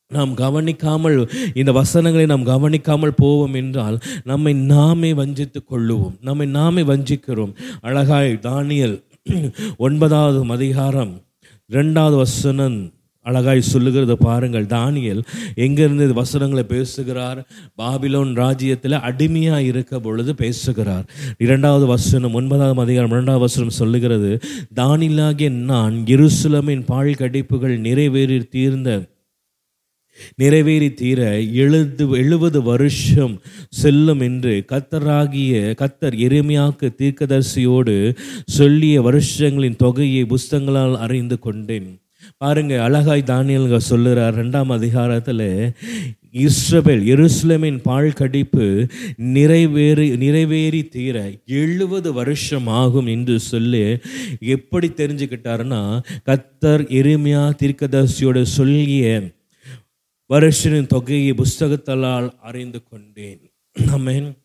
நாம் கவனிக்காமல் இந்த வசனங்களை நாம் கவனிக்காமல் போவோம் என்றால் நம்மை நாமே வஞ்சித்து கொள்ளுவோம் நம்மை நாமே வஞ்சிக்கிறோம். அழகாய் தானியல் ஒன்பதாவது அதிகாரம் ரெண்டாவது வசனம். அழகாய் சொல்லுகிறத பாருங்கள். தானியல் எங்கிருந்து வசனங்களை பேசுகிறார்? பாபிலோன் ராஜ்யத்தில் அடிமையாக இருக்க பொழுது பேசுகிறார். இரண்டாவது வசனம் ஒன்பதாவது அதிகாரம் இரண்டாவது வசனம் சொல்லுகிறது தானியலாகிய நான் இருசுலமின் பால் கடிப்புகள் நிறைவேறி தீர்ந்த நிறைவேறி தீர எழுது எழுபது வருஷம் செல்லும் என்று கத்தராகிய கத்தர் எருமையாக்கு தீர்க்கதரிசியோடு சொல்லிய வருஷங்களின் தொகையை புஸ்தங்களால் அறிந்து கொண்டேன். பாருங்க அழகாய் தானியல்க சொல்லுறார் ரெண்டாம் அதிகாரத்தில் இஸ்ரபேல் எருசலேமின் பால் கடிப்பு நிறைவேறி நிறைவேறி தீர எழுபது வருஷம் ஆகும் என்று சொல்லி எப்படி தெரிஞ்சுக்கிட்டாருன்னா கத்தர் எருமையா தீர்க்கதரிசியோட சொல்லிய வருஷனின் தொகையை புஸ்தகத்தலால் அறிந்து கொண்டேன். ஆமென்.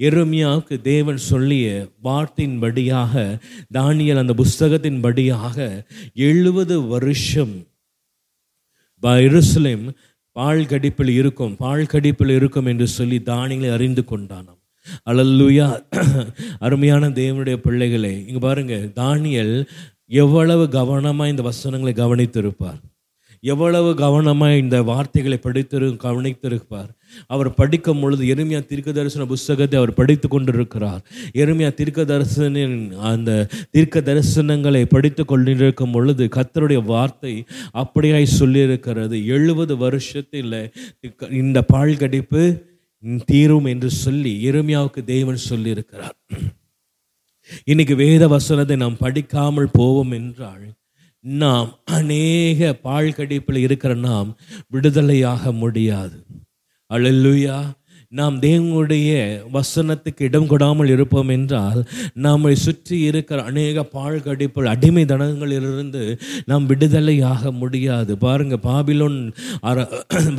எருமியாவுக்கு தேவன் சொல்லிய வார்த்தையின்படியாக தானியல் அந்த புஸ்தகத்தின் படியாக எழுபது வருஷம் எருசலேம் பால் கடிப்பில் இருக்கும் பால் கடிப்பில் இருக்கும் என்று சொல்லி தானியங்களை அறிந்து கொண்டானாம். அழல்லுயா அருமையான தேவனுடைய பிள்ளைகளே இங்கே பாருங்க தானியல் எவ்வளவு கவனமாக இந்த வசனங்களை கவனித்திருப்பார். எவ்வளவு கவனமாக இந்த வார்த்தைகளை படித்திரு கவனித்திருப்பார். அவர் படிக்கும் பொழுது எருமையா தீர்க்க தரிசன புஸ்தகத்தை அவர் படித்து கொண்டிருக்கிறார். எருமையா தீர்க்க தரிசனின் அந்த தீர்க்க தரிசனங்களை படித்து கொண்டிருக்கும் பொழுது கத்தருடைய வார்த்தை அப்படியாய் சொல்லியிருக்கிறது. எழுபது வருஷத்தில் இந்த பால் கடிப்பு தீரும் என்று சொல்லி எருமையாவுக்கு தேவன் சொல்லியிருக்கிறார். இன்னைக்கு வேத வசனத்தை நாம் படிக்காமல் போவோம் என்றால் நாம் அநேக பால் கடிப்பில் இருக்கிற நாம் விடுதலையாக முடியாது. அழல்லுயா நாம் தேவனுடைய வசனத்துக்கு இடம் கொடாமல் இருப்போம் என்றால் நம்மை சுற்றி இருக்கிற அநேக பாழ்கடிப்புகள் அடிமை தனங்களிலிருந்து நாம் விடுதலையாக முடியாது. பாருங்க பாபிலோன் அர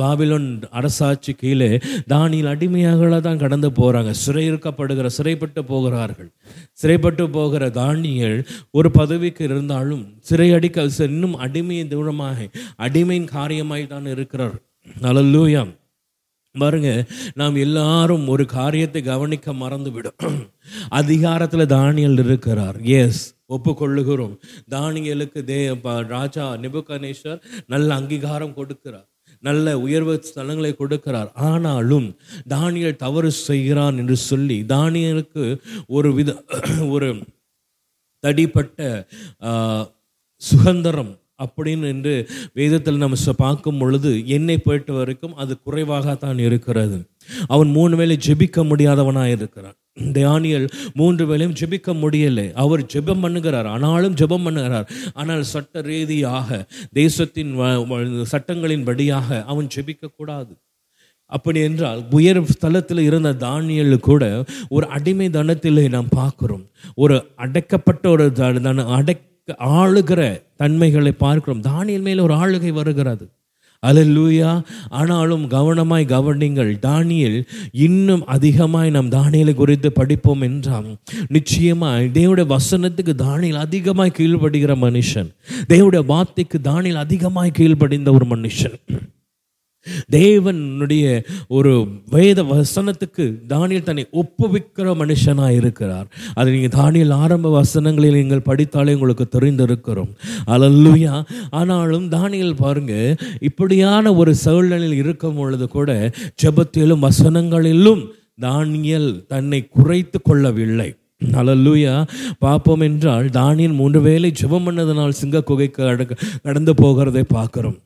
பாபிலோன் அரசாட்சி கீழே தானியில் அடிமையாக தான் கடந்து போகிறாங்க சிறையிருக்கப்படுகிற சிறைப்பட்டு போகிறார்கள். சிறைப்பட்டு போகிற தானியல் ஒரு பதவிக்கு இருந்தாலும் சிறை அடிக்க இன்னும் அடிமையின் தூரமாக அடிமையின் காரியமாய் தான் இருக்கிறார். நல்லூயாம் பாருங்க நாம் எல்லாரும் ஒரு காரியத்தை கவனிக்க மறந்துவிடும். அதிகாரத்தில் தானியல் இருக்கிறார். எஸ் ஒப்புக்கொள்ளுகிறோம். தானியலுக்கு தே ப- ராஜா நிபுகணேஸ்வர் நல்ல அங்கீகாரம் கொடுக்கிறார். நல்ல உயர்வு ஸ்தலங்களை கொடுக்கிறார். ஆனாலும் தானியல் தவறு செய்கிறான் என்று சொல்லி தானியலுக்கு ஒரு வித ஒரு தடிப்பட்ட சுதந்திரம் அப்படின்னு என்று வேதத்தில் நம்ம ச- பார்க்கும் பொழுது என்னை போயிட்டு வரைக்கும் அது குறைவாகத்தான் இருக்கிறது. அவன் மூணு வேலை ஜெபிக்க முடியாதவனாக இருக்கிறான். தானியல் மூன்று வேளையும் ஜெபிக்க முடியலை. அவர் ஜெபம் பண்ணுகிறார் ஆனாலும் ஜெபம் பண்ணுகிறார். ஆனால் சட்ட ரீதியாக தேசத்தின் சட்டங்களின் படியாக அவன் ஜெபிக்க கூடாது. அப்படி என்றால் உயர் ஸ்தலத்தில் இருந்த தானியல் கூட ஒரு அடிமை தனத்திலே நாம் பார்க்கிறோம். ஒரு அடைக்கப்பட்ட ஒரு த- தன அடை ஆளுகிற தன்மைகளை பார்க்கிறோம். தானியல் மேல் ஒரு ஆளுகை வருகிறது. அல்லேலூயா. ஆனாலும் கவனமாய் கவனிங்கள் தானியல் இன்னும் அதிகமாய் நாம் தானியலை குறித்து படிப்போம் என்றால் நிச்சயமாய் தேவடைய வசனத்துக்கு தானியல் அதிகமாய் கீழ்ப்படுகிற மனுஷன். தேவடைய வார்த்தைக்கு தானியல் அதிகமாய் கீழ்ப்படிந்த ஒரு மனுஷன். தேவனுடைய ஒரு வேத வசனத்துக்கு தானியல் தன்னை ஒப்புவிக்கிற மனுஷனாக இருக்கிறார். அதை நீங்கள் தானியல் ஆரம்ப வசனங்களில் நீங்கள் படித்தாலே உங்களுக்கு தெரிந்திருக்கிறோம். அல்லேலூயா ஆனாலும் தானியல் பாருங்க இப்படியான ஒரு சூழ்நிலையில் இருக்கும் பொழுது கூட ஜபத்திலும் வசனங்களிலும் தானியல் தன்னை குறைத்து கொள்ளவில்லை. அலல்லூயா பார்ப்போம் என்றால் தானியல் மூன்று வேளை ஜெபம் பண்ணதனால் சிங்க குகைக்கு அடக்க கடந்து போகிறதை பார்க்கிறோம்.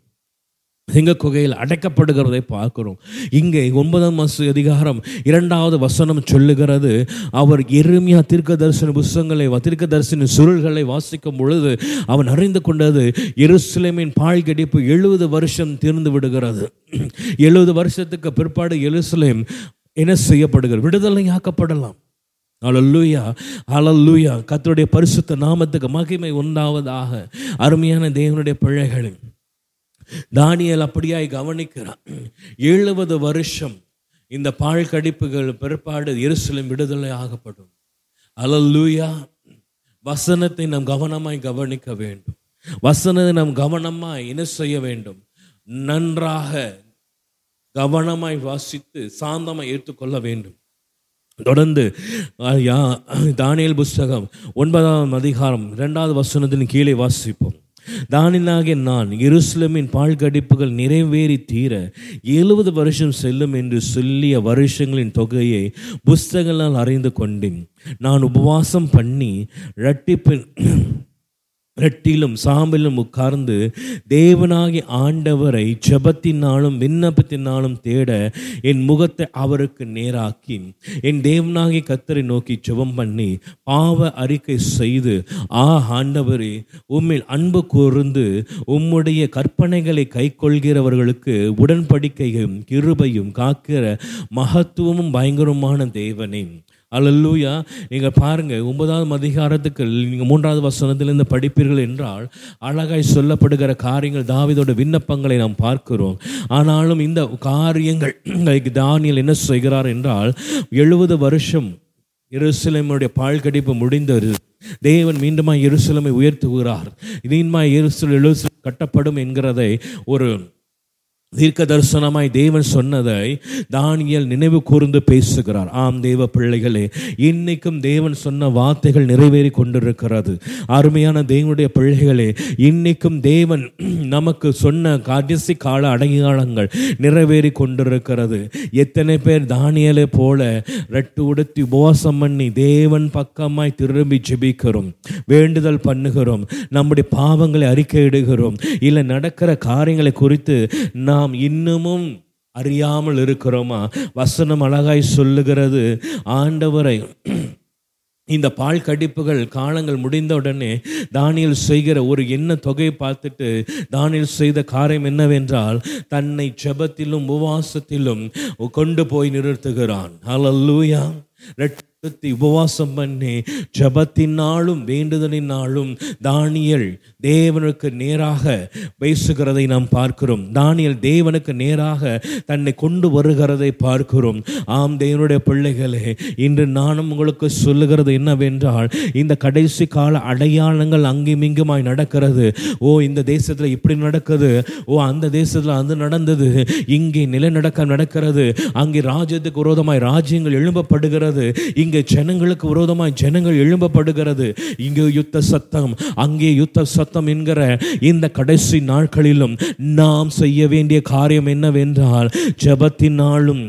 சிங்க குகையில் அடைக்கப்படுகிறதை பார்க்கிறோம். இங்கே ஒன்பதாம் மாச அதிகாரம் இரண்டாவது வசனம் சொல்லுகிறது அவர் எருமையா தீர்க்க தரிசன புஸ்தகங்களை தீர்க்க தரிசன சுருள்களை வாசிக்கும் பொழுது அவன் அறிந்து கொண்டது எருசலேமின் பாழ்கடிப்பு எழுபது வருஷம் தீர்ந்து விடுகிறது. எழுபது வருஷத்துக்கு பிற்பாடு எருசலேம் என்ன செய்யப்படுகிறது? விடுதலையாக்கப்படலாம். அலல்லூயா அலல்லூயா கத்தருடைய பரிசுத்த நாமத்துக்கு மகிமை உண்டாவதாக. அருமையான தேவனுடைய பிள்ளைகள் தானியல் அப்படியாய் கவனிக்கிறான். எழுபது வருஷம் இந்த பாழ்கடிப்புகள் பிற்பாடு எருசலம் விடுதலை ஆகப்படும் அலல்லூயா. வசனத்தை நாம் கவனமாய் கவனிக்க வேண்டும். வசனத்தை நாம் கவனமாய் என்ன செய்ய வேண்டும்? நன்றாக கவனமாய் வாசித்து சாந்தமாய் ஏற்றுக்கொள்ள வேண்டும். தொடர்ந்து தானியல் யா- புஸ்தகம் ஒன்பதாம் அதிகாரம் இரண்டாவது வசனத்தின் கீழே வாசிப்போம். தானியலாகிய நான் எருசலேமின் பாழ்கடிப்புகள் நிறைவேறி தீர எழுபது வருஷம் செல்லும் என்று சொல்லிய வருஷங்களின் தொகையை புஸ்தகங்களால் அறிந்து கொண்டேன். நான் உபவாசம் பண்ணி இரட்டிப்பின் ரெட்டிலும் சாம்பிலும் உட்கார்ந்து தேவனாகி ஆண்டவரை ஜபத்தினாலும் விண்ணப்பத்தினாலும் தேட என் முகத்தை அவருக்கு நேராக்கி என் தேவனாகி கத்தரை நோக்கி ஜபம் பண்ணி பாவ அறிக்கை செய்து ஆ ஆண்டவரே உம்மில் அன்பு கூர்ந்து உம்முடைய கற்பனைகளை கைக்கொள்கிறவர்களுக்கு உடன்படிக்கையும் கிருபையும் காக்கிற மகத்துவமும் பயங்கரமான தேவனே. அல்லூயா நீங்கள் பாருங்கள் ஒன்பதாவது அதிகாரத்துக்கு நீங்கள் மூன்றாவது வசனத்திலிருந்து படிப்பீர்கள் என்றால் அழகாய் சொல்லப்படுகிற காரியங்கள் தாவிதோட விண்ணப்பங்களை நாம் பார்க்கிறோம். ஆனாலும் இந்த காரியங்கள் தானியல் என்ன செய்கிறார் என்றால் எழுபது வருஷம் எருசலேமுடைய பாழ்கடிப்பு முடிந்தது. தேவன் மீண்டுமாய் எருசலமை உயர்த்துகிறார். இதீன்மாய் எருசல் எழுசல் கட்டப்படும் என்கிறதை ஒரு தீர்க்க தரிசனமாய் தேவன் சொன்னதை தானியல் நினைவு கூர்ந்து பேசுகிறார். ஆம் தேவ பிள்ளைகளே இன்னைக்கும் தேவன் சொன்ன வார்த்தைகள் நிறைவேறி கொண்டிருக்கிறது. அருமையான தேவனுடைய பிள்ளைகளே இன்னைக்கும் தேவன் நமக்கு சொன்ன கடைசி கால அடையாளங்கள் நிறைவேறி கொண்டிருக்கிறது. எத்தனை பேர் தானியலை போல ரெட்டு உடுத்தி உபவாசம் பண்ணி தேவன் பக்கமாய் திரும்பி ஜெபிக்கிறோம் வேண்டுதல் பண்ணுகிறோம் நம்முடைய பாவங்களை அறிக்கையிடுகிறோம் இல்லை நடக்கிற காரியங்களை குறித்து நாம் இன்னமும் அறியாமல் இருக்கிறோமா? வசனம் அழகாய் சொல்லுகிறது. ஆண்டவரை இந்த பால் கடிப்புகள் காலங்கள் முடிந்த உடனே தானியல் செய்கிற ஒரு என்ன தொகையை பார்த்துட்டு தானியல் செய்த காரியம் என்னவென்றால் தன்னை ஜெபத்திலும் உபவாசத்திலும் கொண்டு போய் நிறுத்துகிறான். ஹalleluya ரெட்டத்தி உபவாசம் பண்ணி ஜபத்தினாலும் வேண்டுதலினாலும் தானியல் தேவனுக்கு நேராக பேசுகிறதை நாம் பார்க்கிறோம். தானியல் தேவனுக்கு நேராக தன்னை கொண்டு வருகிறதை பார்க்கிறோம். ஆம் தேவனுடைய பிள்ளைகளே இன்று நானும் உங்களுக்கு சொல்லுகிறது என்னவென்றால் இந்த கடைசி கால அடையாளங்கள் அங்கும் இங்குமாய் நடக்கிறது. ஓ இந்த தேசத்தில் இப்படி நடக்குது. ஓ அந்த தேசத்தில் அது நடந்தது. இங்கே நிலநடக்கம் நடக்கிறது. அங்கே ராஜ்யத்துக்கு விரோதமாய் ராஜ்யங்கள் எழும்பப்படுகிறது. இங்கே ஜனங்களுக்கு விரோதமாக ஜனங்கள் எழும்பப்படுகிறது. இங்கே யுத்த சத்தம் அங்கே யுத்த சத்தம் என்கிற இந்த கடைசி நாட்களிலும் நாம் செய்ய வேண்டிய காரியம் என்னவென்றால் ஜபத்தினாலும்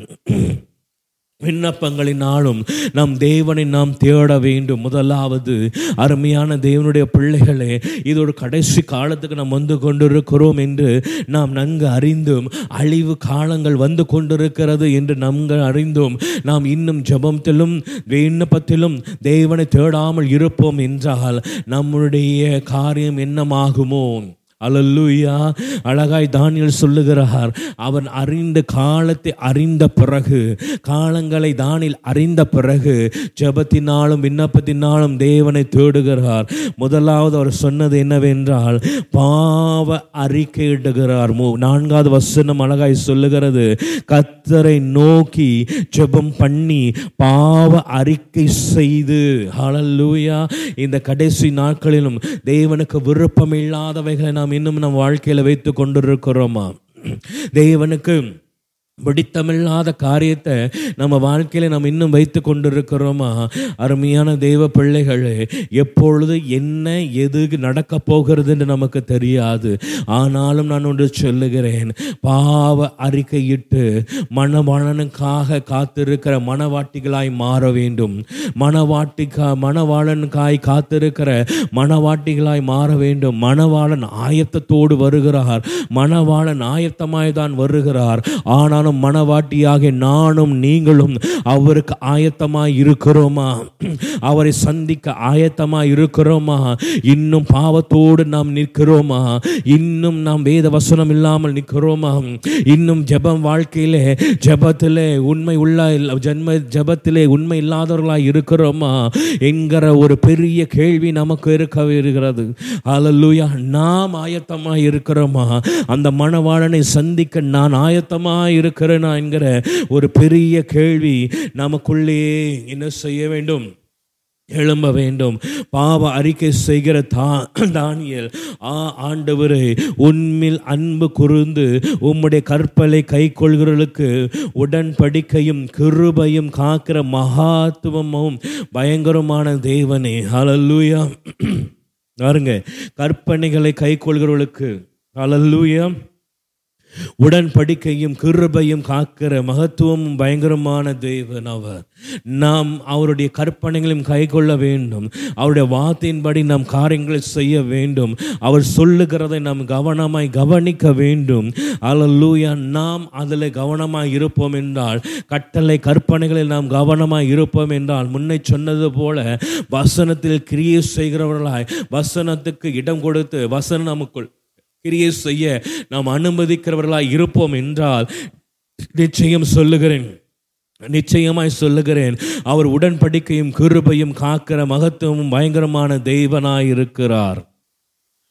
விண்ணப்பங்களினாலும் நம் தேவனை நாம் தேட வேண்டும். முதலாவது அருமையான தேவனுடைய பிள்ளைகளே இது ஒரு கடைசி காலத்துக்கு நாம் வந்து கொண்டிருக்கிறோம் என்று நாம் நன்கு அறிந்தும் அழிவு காலங்கள் வந்து கொண்டிருக்கிறது என்று நன்கு அறிந்தும் நாம் இன்னும் ஜெபத்திலும் விண்ணப்பத்திலும் தேவனை தேடாமல் இருப்போம் என்றால் நம்முடைய காரியம் என்னமாகுமோ? அலல்லூயா அழகாய் தானியல் சொல்லுகிறார். அவன் அறிந்த காலத்தை அறிந்த பிறகு காலங்களை தானில் அறிந்த பிறகு ஜெபத்தினாலும் விண்ணப்பத்தினாலும் தேவனை தேடுகிறார். முதலாவது அவர் சொன்னது என்னவென்றால் பாவ அறிக்கையிடுகிறார் மூ நான்காவது வசனம் அழகாய் சொல்லுகிறது. கத்தரை நோக்கி ஜெபம் பண்ணி பாவ அறிக்கை செய்து. அலல்லூயா இந்த கடைசி நாட்களிலும் தேவனுக்கு விருப்பம் இல்லாதவைகளை நாம் இன்னும் நம் வாழ்க்கையில் வைத்து கொண்டிருக்கிறோமா? தேவனுக்கு பிடித்தமில்லாத காரியத்தை நம்ம வாழ்க்கையில் நம்ம இன்னும் வைத்து கொண்டிருக்கிறோமா? அருமையான தெய்வ பிள்ளைகள் எப்பொழுது என்ன எது நடக்க போகிறதுன்னு நமக்கு தெரியாது. ஆனாலும் நான் ஒன்று சொல்லுகிறேன் பாவ அறிக்கையிட்டு மணவாளனுக்காக காத்திருக்கிற மணவாட்டிகளாய் மாற வேண்டும். மணவாட்டிக்கா மணவாளனுக்காய் காத்திருக்கிற மணவாட்டிகளாய் மாற வேண்டும். மணவாளன் ஆயத்தத்தோடு வருகிறார். மணவாளன் ஆயத்தமாய் தான் வருகிறார். ஆனாலும் மணவாட்டியாக நானும் நீங்களும் அவருக்கு ஆயத்தமாக இருக்கிறோமா? அவரை சந்திக்க ஆயத்தமாக இருக்கிறோமா? இன்னும் பாவத்தோடு நாம் நிற்கிறோமா? இன்னும் நாம் வேத வசனம் இல்லாமல் நிற்கிறோமா? இன்னும் ஜெபம் வாழ்க்கையிலே ஜபத்திலே உண்மை உள்ள ஜென்ம ஜபத்திலே உண்மை இல்லாதவர்களாக இருக்கிறோமா? என்கிற ஒரு பெரிய கேள்வி நமக்கு இருக்க இருக்கிறது. அல்லூயா நாம் ஆயத்தமாக இருக்கிறோமா? அந்த மணவாளனை சந்திக்க நான் ஆயத்தமாய் இருக்கிறேனா என்கிற ஒரு பெரிய கேள்வி நமக்குள்ளே என்ன செய்ய வேண்டும்? எழும்ப வேண்டும். பாவ அறிக்கை செய்கிற தா தானியல் ஆ ஆண்டவரே உண்மையில் அன்பு குறுந்து உம்முடைய கற்பலை கை கொள்கிறவர்களுக்கு உடன்படிக்கையும் கிருபையும் காக்கிற மகாத்துவமும் பயங்கரமான தேவனே. ஹalleluya பாருங்க கற்பனைகளை கை கொள்கிறவர்களுக்கு. ஹalleluya உடன்படிக்கையும் கிருபையும் காக்கிற மகத்துவமும் பயங்கரமான தேவன் அவர். நாம் அவருடைய கற்பனைகளையும் கை கொள்ள வேண்டும். அவருடைய வார்த்தையின்படி நாம் காரியங்களை செய்ய வேண்டும். அவர் சொல்லுகிறதை நாம் கவனமாய் கவனிக்க வேண்டும். அல்லூயா நாம் அதில் கவனமாய் இருப்போம் என்றால் கட்டளை கற்பனைகளில் நாம் கவனமாய் இருப்போம் என்றால் முன்னை சொன்னது போல வசனத்தில் கிரியை செய்கிறவர்களாய் வசனத்துக்கு இடம் கொடுத்து வசனம் நமக்குள் கிரியை செய்ய நாம் அனுமதிக்கிறவர்களாய் இருப்போம் என்றால் நிச்சயம் சொல்லுகிறேன். நிச்சயமாய் சொல்லுகிறேன். அவர் உடன்படிக்கையும் கிருபையும் காக்கிற மகத்துவமும் பயங்கரமான தெய்வனாய் இருக்கிறார்.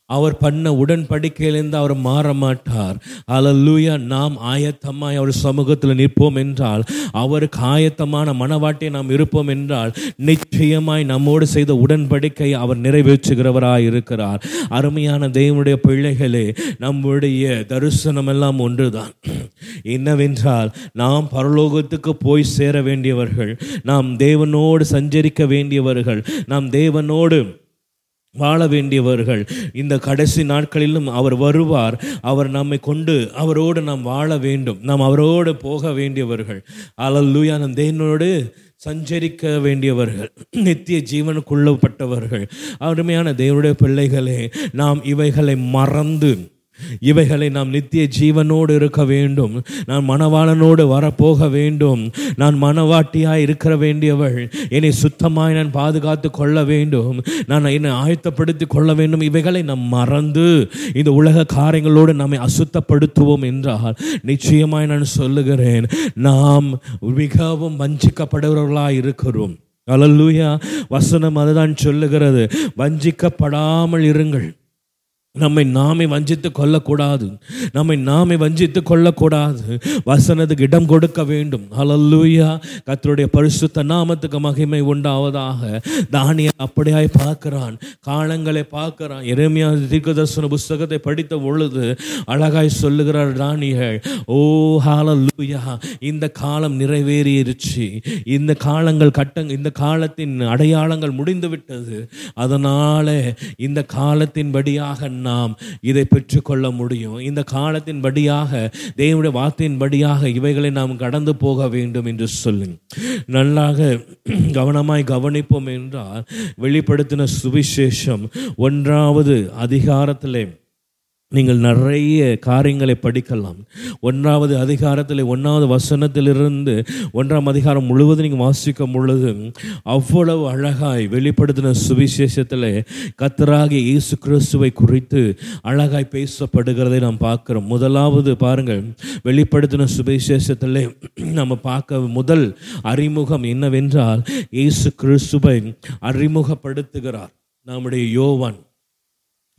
அவர் பண்ண உடன்படிக்கையிலிருந்து அவர் மாற மாட்டார் அலல்லூயா நாம் ஆயத்தமாய் அவர் சமூகத்தில் நிற்போம் என்றால் அவருக்கு ஆயத்தமான மனவாட்டை நாம் இருப்போம் என்றால் நிச்சயமாய் நம்மோடு செய்த உடன்படிக்கை அவர் நிறைவேற்றுகிறவராய் இருக்கிறார். அருமையான தெய்வனுடைய பிள்ளைகளே நம்முடைய தரிசனம் எல்லாம் ஒன்றுதான். என்னவென்றால் நாம் பரலோகத்துக்கு போய் சேர வேண்டியவர்கள் நாம் தேவனோடு சஞ்சரிக்க வேண்டியவர்கள் நாம் தேவனோடு வாழ வேண்டியவர்கள் இந்த கடைசி நாட்களிலும் அவர் வருவார். அவர் நம்மை கொண்டு அவரோடு நாம் வாழ வேண்டும். நாம் அவரோடு போக வேண்டியவர்கள். அலல்லூயா நம் தேவனோடு சஞ்சரிக்க வேண்டியவர்கள். நித்திய ஜீவனுக்குள்ளப்பட்டவர்கள். அருமையான தேவனுடைய பிள்ளைகளே நாம் இவைகளை மறந்து இவைகளை நாம் நித்திய ஜீவனோடு இருக்க வேண்டும். நான் மணவாளனோடு வரப்போக வேண்டும். நான் மணவாட்டியாய் இருக்கிற வேண்டியவள் என்னை சுத்தமாய் நான் பாதுகாத்து கொள்ள வேண்டும். நான் என்னை ஆயத்தப்படுத்தி கொள்ள வேண்டும். இவைகளை நாம் மறந்து இந்த உலக காரியங்களோடு நம்மை அசுத்தப்படுத்துவோம் என்றால் நிச்சயமாய் நான் சொல்லுகிறேன் நாம் மிகவும் வஞ்சிக்கப்படுகிறவர்களாக இருக்கிறோம். அலல்லூயா வசனம் அதுதான் சொல்லுகிறது. வஞ்சிக்கப்படாமல் இருங்கள். நம்மை நாமே வஞ்சித்து கொள்ளக்கூடாது. நம்மை நாமே வஞ்சித்து கொள்ளக்கூடாது. வசனத்துக்கு இடம் கொடுக்க வேண்டும். அலல்லூயா கத்தருடைய பரிசுத்த நாமத்துக்கு மகிமை உண்டாவதாக. தானிய அப்படியாய் பார்க்கிறான். காலங்களை பார்க்கிறான். எரேமியா தீர்க்கதர்சன புஸ்தகத்தை படித்த பொழுது அழகாய் சொல்லுகிறார் தானியல் ஓ ஹாலல்லூயா இந்த காலம் நிறைவேறியிருச்சு. இந்த காலங்கள் கட்டங் இந்த காலத்தின் அடையாளங்கள் முடிந்து விட்டது அதனால இந்த காலத்தின்படியாக நாம் இதை பெற்றுக்கொள்ள முடியும். இந்த காலத்தின்படியாக தேவனுடைய வார்த்தையின்படியாக இவைகளை நாம் கடந்து போக வேண்டும் என்று சொல்லுங்க. நல்லாக கவனமாய் கவனிப்போம் என்றால் வெளிப்படுத்தின சுவிசேஷம் ஒன்றாவது அதிகாரத்திலே நீங்கள் நிறைய காரியங்களை படிக்கலாம். ஒன்றாவது அதிகாரத்தில் ஒன்றாவது வசனத்திலிருந்து ஒன்றாம் அதிகாரம் முழுவதும் நீங்கள் வாசிக்கும் பொழுது அவ்வளவு அழகாய் வெளிப்படுத்தின சுவிசேஷத்தில் கத்தராகிய இயேசு கிறிஸ்துவை குறித்து அழகாய் பேசப்படுகிறதை நாம் பார்க்குறோம். முதலாவது பாருங்கள் வெளிப்படுத்தின சுவிசேஷத்தில் நம்ம பார்க்க முதல் அறிமுகம் என்னவென்றால் இயேசு கிறிஸ்துவை அறிமுகப்படுத்துகிறார். நம்முடைய யோவான்.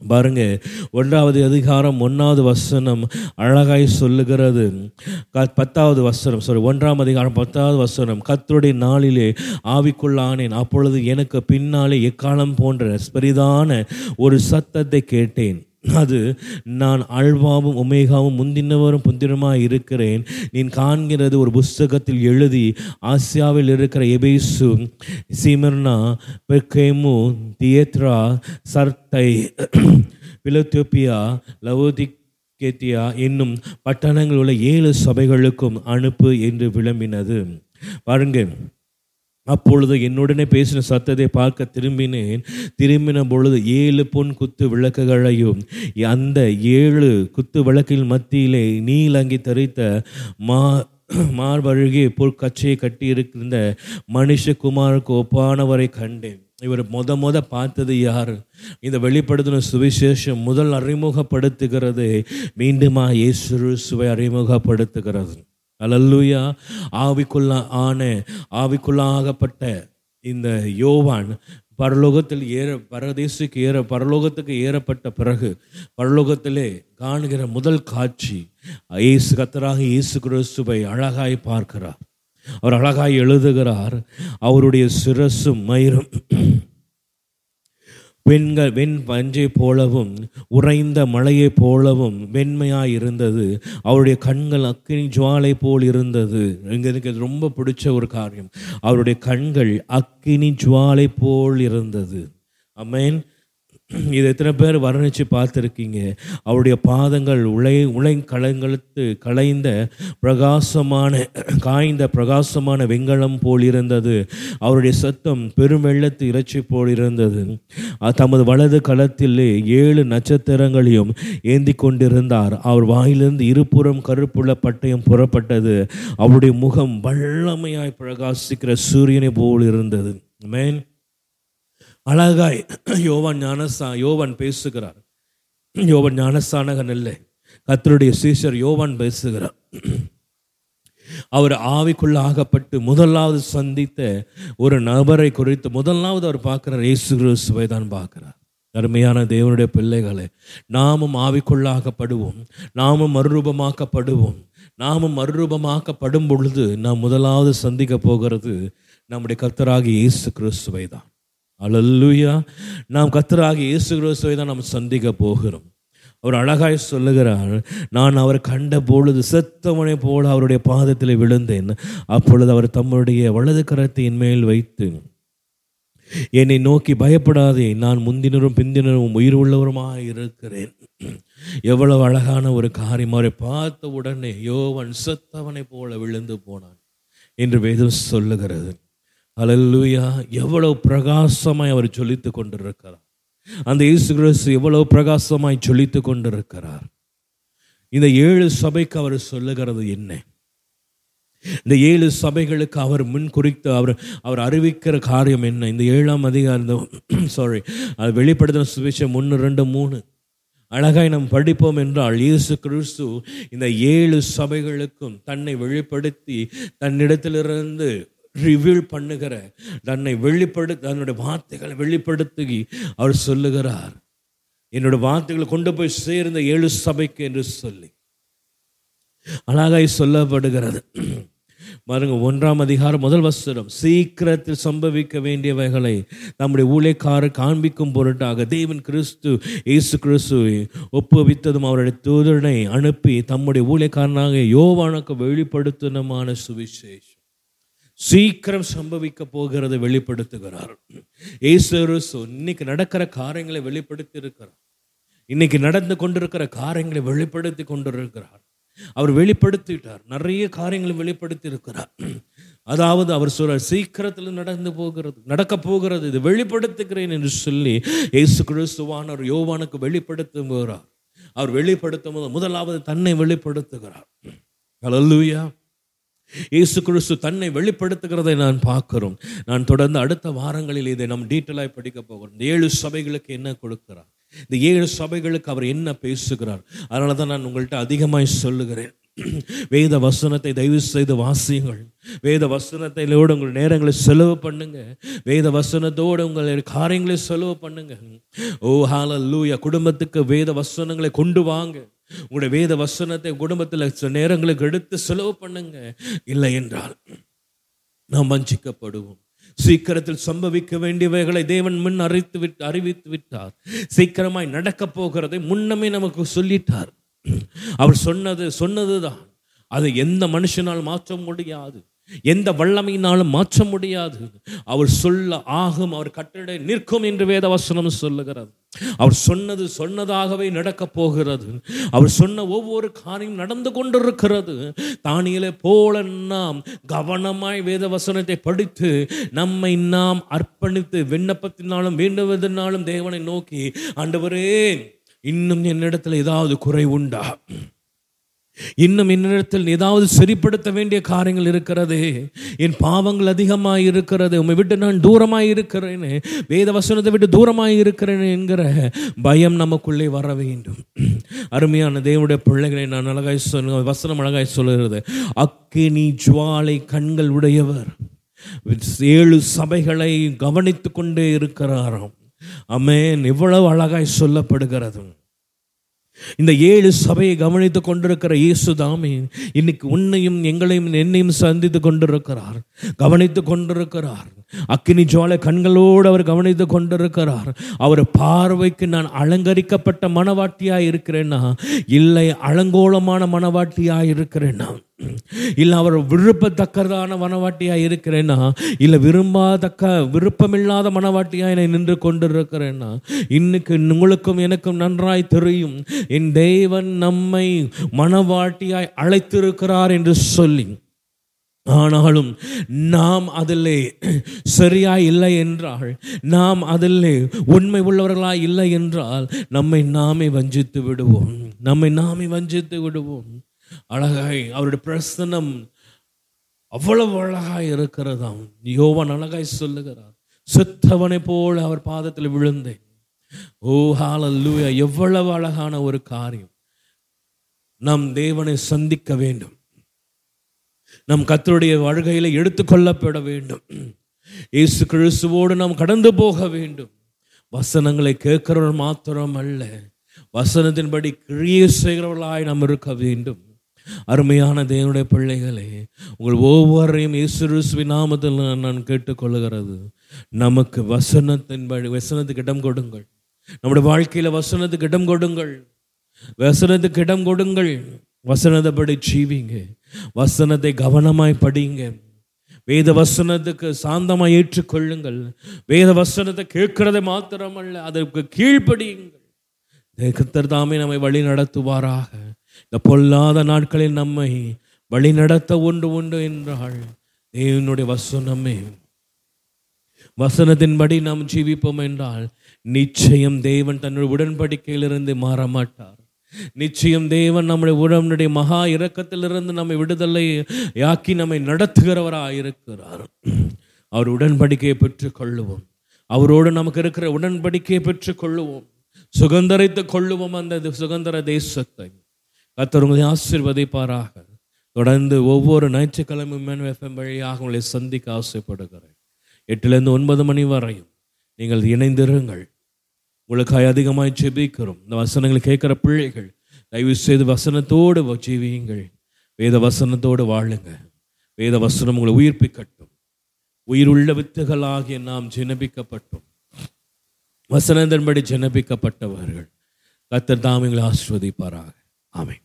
பாருங்க ஒன்றாவது அதிகாரம் ஒன்றாவது வசனம் அழகாய் சொல்லுகிறது. க- பத்தாவது வசனம் சாரி ஒன்றாம் அதிகாரம் பத்தாவது வசனம். கத்துடைய நாளிலே ஆவிக்குள்ளானேன். அப்பொழுது எனக்கு பின்னாலே எக்காலம் போன்ற பெரிதான ஒரு சத்தத்தை கேட்டேன். அது நான் அல்வாவும் ஒமேகாவும் முந்தினவரும் புந்திரமாக இருக்கிறேன். நீ காண்கிறது ஒரு புஸ்தகத்தில் எழுதி ஆசியாவில் இருக்கிற எபேசு சிமர்னா பெர்கேமு தியேத்ரா சர்த்தை பிலத்தோப்பியா லவோதிகேத்தியா என்னும் பட்டணங்களில் உள்ள ஏழு சபைகளுக்கும் அனுப்பு என்று விளம்பினது. பாருங்கள். அப்பொழுது என்னுடனே பேசின சத்தத்தை பார்க்க திரும்பினேன். திரும்பின பொழுது ஏழு பொன் குத்து விளக்குகளையும் அந்த ஏழு குத்து விளக்கின் மத்தியிலே நீலங்கி தரித்த மா மார்பழுகி பொற்கச்சையை கட்டியிருக்கின்ற மனுஷகுமாருக்கு ஒப்பானவரை கண்டேன். இவர் மொத மொத பார்த்தது யார்? இந்த வெளிப்படுத்தின சுவிசேஷம் முதல் அறிமுகப்படுத்துகிறது. மீண்டுமா இயேசு சுவை அறிமுகப்படுத்துகிறது. அலல்லுயா ஆவிக்குள்ள ஆன ஆவிக்குள்ளாகப்பட்ட இந்த யோவான் பரலோகத்தில் ஏற பரதேசுக்கு ஏற பரலோகத்துக்கு ஏறப்பட்ட பிறகு பரலோகத்திலே காணுகிற முதல் காட்சி இயேசு கத்தராக இயேசு கிறிஸ்துவை அழகாய் பார்க்கிறார். அவர் அழகாய் எழுதுகிறார். அவருடைய சிரசும் மயிரும் வெண்கள் வெண் பஞ்சை போலவும் உறைந்த மலையைப் போலவும் வெண்மையாய் இருந்தது. அவருடைய கண்கள் அக்கினி ஜுவாலை போல் இருந்தது. எங்களுக்கு இது ரொம்ப பிடிச்ச ஒரு காரியம். அவருடைய கண்கள் அக்கினி ஜுவாலை போல் இருந்தது. அமேன் இது எத்தனை பேர் வர்ணித்து பார்த்துருக்கீங்க? அவருடைய பாதங்கள் உலை உலை கலங்களுக்கு கலைந்த பிரகாசமான காய்ந்த பிரகாசமான வெங்கலம் போல் இருந்தது அவருடைய சத்தம் பெருமெள்ளத்து இறைச்சி போல் இருந்தது தமது வலது களத்திலே ஏழு நட்சத்திரங்களையும் ஏந்தி கொண்டிருந்தார். அவர் வாயிலிருந்து இருபுறம் கருப்புள்ள பட்டயம் புறப்பட்டது. அவருடைய முகம் வல்லமையாய் பிரகாசிக்கிற சூரியனை போல் இருந்தது மேன் அழகாய் யோவான் ஞானசா யோவான் பேசுகிறார். யோவான் ஞானஸ்தானகன் இல்லை கர்த்தருடைய சீஷர் யோவான் பேசுகிறார். அவர் ஆவிக்குள்ளாகப்பட்டு முதலாவது சந்தித்த ஒரு நபரை குறித்து முதலாவது அவர் பார்க்கிறார். இயேசு கிறிஸ்துவை தான் பார்க்கிறார். அருமையான தேவனுடைய பிள்ளைகளை நாமும் ஆவிக்குள்ளாகப்படுவோம். நாமும் மறுரூபமாக்கப்படுவோம். நாமும் மறுரூபமாக்கப்படும் பொழுது நாம் முதலாவது சந்திக்க போகிறது நம்முடைய கர்த்தராகி இயேசு கிறிஸ்துவை தான் அழல்லுயா நாம் கத்தராகி இயேசு கிறிஸ்துவை தான் நாம் சந்திக்க போகிறோம். அவர் அழகாய் சொல்லுகிறார் நான் அவர் கண்ட பொழுது செத்தவனை போல அவருடைய பாதத்தில் விழுந்தேன். அப்பொழுது அவர் தம்முடைய வலது கரத்தை மேல் வைத்து என்னை நோக்கி பயப்படாதே நான் முந்தினரும் பிந்தினரும் உயிர் உள்ளவருமாக இருக்கிறேன். எவ்வளவு அழகான ஒரு காரியம். அவரை பார்த்த உடனே யோவன் செத்தவனை போல விழுந்து போனான். என்று வேதம் சொல்லுகிறது. அல்லேலூயா எவ்வளவு பிரகாசமாய் அவர் சொல்லித்து கொண்டிருக்கிறார். அந்த இயேசு கிறிஸ்து எவ்வளவு பிரகாசமாய் சொல்லித்து கொண்டிருக்கிறார். இந்த ஏழு சபைக்கு அவர் சொல்லுகிறது என்ன? இந்த ஏழு சபைகளுக்கு அவர் முன் குறித்து அவர் அவர் அறிவிக்கிற காரியம் என்ன? இந்த ஏழாம் அதிகாரம் சாரி அது வெளிப்படுத்தின சுவிசேஷம் ஒன்று ரெண்டு மூணு. அழகாய் நாம் படிப்போம் என்றால் இயேசு கிறிஸ்து இந்த ஏழு சபைகளுக்கும் தன்னை வெளிப்படுத்தி தன்னிடத்திலிருந்து ரிவீல் பண்ணுகிற தன்னை வெளிப்படு தன்னுடைய வார்த்தைகளை வெளிப்படுத்தி அவர் சொல்லுகிறார். என்னுடைய வார்த்தைகளை கொண்டு போய் சேர்ந்த ஏழு சபைக்கு என்று சொல்லி. அழகாய் சொல்லப்படுகிறது. பாருங்க ஒன்றாம் அதிகாரம் முதல் வசனம். சீக்கிரத்தில் சம்பவிக்க வேண்டியவைகளை நம்முடைய ஊழியக்காரர் காண்பிக்கும் பொருட்டாக தேவன் கிறிஸ்து இயேசு கிறிஸ்துவை ஒப்புவித்ததும் அவருடைய தூதனை அனுப்பி தம்முடைய ஊழியக்காரனாக யோவானுக்கு வெளிப்படுத்தினமான சுவிசேஷம். சீக்கிரம் சம்பவிக்க போகிறதை வெளிப்படுத்துகிறார். இயேசு இன்னைக்கு நடக்கிற காரியங்களை வெளிப்படுத்தி இருக்கிறார் இன்னைக்கு நடந்து கொண்டிருக்கிற காரியங்களை வெளிப்படுத்தி கொண்டிருக்கிறார். அவர் வெளிப்படுத்திட்டார். நிறைய காரியங்களை வெளிப்படுத்தி இருக்கிறார் அதாவது அவர் சொல்றார் சீக்கிரத்தில் நடந்து போகிறது நடக்க போகிறது இது வெளிப்படுத்துகிறேன் என்று சொல்லி இயேசு கிறிஸ்துவானவர் யோவானுக்கு வெளிப்படுத்துகிறார். அவர் வெளிப்படுத்தும் போது முதலாவது தன்னை வெளிப்படுத்துகிறார். ஹalleluya. இயேசு கிறிஸ்து தன்னை வெளிப்படுத்துகிறதை நான் பார்க்கிறோம். நான் தொடர்ந்து அடுத்த வாரங்களில் இதை நம் டீட்டெயிலாக படிக்க போகிறோம். இந்த ஏழு சபைகளுக்கு என்ன கொடுக்கிறார்? இந்த ஏழு சபைகளுக்கு அவர் என்ன பேசுகிறார்? அதனால தான் நான் உங்கள்கிட்ட அதிகமாய் சொல்லுகிறேன். வேத வசனத்தை தயவு செய்து வாசியுங்கள். வேத வசனத்திலோடு உங்கள் நேரங்களை செலவு பண்ணுங்க. வேத வசனத்தோடு உங்கள் காரியங்களை செலவு பண்ணுங்க. ஓ லூயா குடும்பத்துக்கு வேத வசனங்களை கொண்டு வாங்க. உங்களுடைய வேத வசனத்தை குடும்பத்தில் சில நேரங்களுக்கு எடுத்து செலவு பண்ணுங்க. இல்லை என்றால் நாம் வஞ்சிக்கப்படுவோம். சீக்கிரத்தில் சம்பவிக்க வேண்டியவைகளை தேவன் முன் அறிவித்து விட்டு அறிவித்து விட்டார். சீக்கிரமாய் நடக்கப் போகிறதை முன்னமே நமக்கு சொல்லிட்டார். அவர் சொன்னது சொன்னதுதான். அதை எந்த மனுஷனால் மாற்ற முடியாது. எந்த வல்லமையினாலும் மாற்ற முடியாது. அவர் சொல்ல ஆகும் அவர் கட்டளை நிற்கும் என்று வேதவசனம் சொல்லுகிறது. அவர் சொன்னது சொன்னதாகவே நடக்கப் போகிறது. அவர் சொன்ன ஒவ்வொரு காரியம் நடந்து கொண்டிருக்கிறது. தானியலை போல நாம் கவனமாய் வேதவசனத்தை படித்து நம்மை நாம் அர்ப்பணித்து விண்ணப்பத்தினாலும் வேண்டுவதனாலும் தேவனை நோக்கி ஆண்டவரே இன்னும் என்னிடத்தில் ஏதாவது குறை உண்டா? இன்னும் என்னிடத்தில் ஏதாவது சரிப்படுத்த வேண்டிய காரியங்கள் இருக்கிறது. என் பாவங்கள் அதிகமாக இருக்கிறது. உண்மை விட்டு நான் தூரமாக இருக்கிறேன். வேத வசனத்தை விட்டு தூரமாக இருக்கிறேன் என்கிற பயம் நமக்குள்ளே வர வேண்டும். அருமையான தேவனுடைய பிள்ளைகளை நான் அழகாய் சொல்ல வசனம் அழகாய் சொல்லுகிறது. அக்கினி ஜுவாலை கண்கள் உடையவர். ஏழு சபைகளை கவனித்து கொண்டே இருக்கிறாராம். அமேன் இவ்வளவு அழகாய் சொல்லப்படுகிறது. இந்த ஏழு சபையை கவனித்து கொண்டிருக்கிற இயேசு தாமே இன்னைக்கு உன்னையும் எங்களையும் என்னையும் சந்தித்து கொண்டிருக்கிறார். கவனித்து கொண்டிருக்கிறார். அக்கினி ஜுவாலை கண்களோடு அவர் கவனித்து கொண்டிருக்கிறார். அவர் பார்வைக்கு நான் அலங்கரிக்கப்பட்ட மனவாட்டியாக இருக்கிறேன்னா இல்லை அலங்கோலமான மனவாட்டியாக இருக்கிறேன்னா இல்லை அவர் விருப்பத்தக்கதான மனவாட்டியாக இருக்கிறேன்னா இல்லை விரும்பாதக்க விருப்பமில்லாத மனவாட்டியாக என்னை நின்று கொண்டிருக்கிறேன்னா இன்னைக்கு உங்களுக்கும் எனக்கும் நன்றாய் தெரியும் என் தேவன் நம்மை மனவாட்டியாய் அழைத்திருக்கிறார் என்று சொல்லி. ஆனாலும் நாம் அதிலே சரியாய் இல்லை என்றால் நாம் அதிலே உண்மை உள்ளவர்களாய் இல்லை என்றால் நம்மை நாமே வஞ்சித்து விடுவோம். நம்மை நாமே வஞ்சித்து விடுவோம். அழகாய் அவருடைய பிரசனம் அவ்வளவு அழகாய் இருக்கிறதாம். யோவன் அழகாய் சொல்லுகிறார் சுத்தவனை போல அவர் பாதத்தில் விழுந்தேன். ஓ ஹாலல்லூயா எவ்வளவு அழகான ஒரு காரியம். நம் தேவனை சந்திக்க வேண்டும். நம் கத்தருடைய வருகையில எடுத்துக்கொள்ளப்பட வேண்டும். இயேசு கிறிஸ்துவோடு நாம் கடந்து போக வேண்டும். வசனங்களை கேட்கிறவர் மாத்திரம் அல்ல வசனத்தின்படி கிரியை செய்கிறவர்களாய் நாம் இருக்க வேண்டும். அருமையான தேவனுடைய பிள்ளைகளே உங்கள் ஒவ்வொருவரையும் இயேசு நாமத்தில் நான் கேட்டுக்கொள்கிறது நமக்கு வசனத்தின்படி வசனத்துக்கு இடம் கொடுங்கள். நம்முடைய வாழ்க்கையில வசனத்துக்கு இடம் கொடுங்கள். வசனத்துக்கு இடம் கொடுங்கள். வசனத்தைப்படி ஜீவிங்க. வசனத்தை கவனமாய் படியுங்க வேத வசனத்துக்கு சாந்தமாய் ஏற்றுக்கொள்ளுங்கள். வேத வசனத்தை கேட்கிறதை மாத்திரமல்ல அதற்கு கீழ்ப்படியுங்கள். கத்தர் தாமே நம்மை வழி நடத்துவாராக. இந்த பொல்லாத நாட்களில் நம்மை வழி நடத்த உண்டு என்றாள். தேவனுடைய வசனமே வசனத்தின்படி நாம் ஜீவிப்போம் என்றால் நிச்சயம் தேவன் தன்னுடைய உடன்படிக்கையிலிருந்து மாற மாட்டார் நிச்சயம் தேவன் நம்முடைய உடம்புடைய மகா இரக்கத்திலிருந்து நம்மை விடுதலை யாக்கி நம்மை நடத்துகிறவராக இருக்கிறார். அவர் உடன்படிக்கையை பெற்றுக் கொள்ளுவோம் அவரோடு நமக்கு இருக்கிற உடன்படிக்கையை பெற்றுக் கொள்ளுவோம் சுதந்திரித்துக் கொள்ளுவோம் அந்த சுகந்தர தேசத்தை. கர்த்தர் உங்களை ஆசீர்வதிப்பாராக. தொடர்ந்து ஒவ்வொரு ஞாயிற்றுக்கிழமை எஃப்எம் வழியாக உங்களை சந்திக்க ஆசைப்படுகிறேன். எட்டுலேருந்து ஒன்பது மணி வரையும் நீங்கள் இணைந்திருங்கள். உங்களுக்காய் அதிகமாய் செபிக்கிறோம் இந்த வசனங்களை கேட்குற பிள்ளைகள் தயவு செய்து வசனத்தோடு ஜீவியுங்கள். வேத வசனத்தோடு வாழுங்க. வேத வசனம் உங்களை உயிர்ப்பிக்கட்டும். உயிருள்ள வித்துகளாகிய நாம் ஜெனபிக்கப்பட்டோம் வசனத்தின்படி ஜெனபிக்கப்பட்டவர்கள் கத்தர் தாம் எங்களை ஆஸ்வதிப்பாராக ஆமை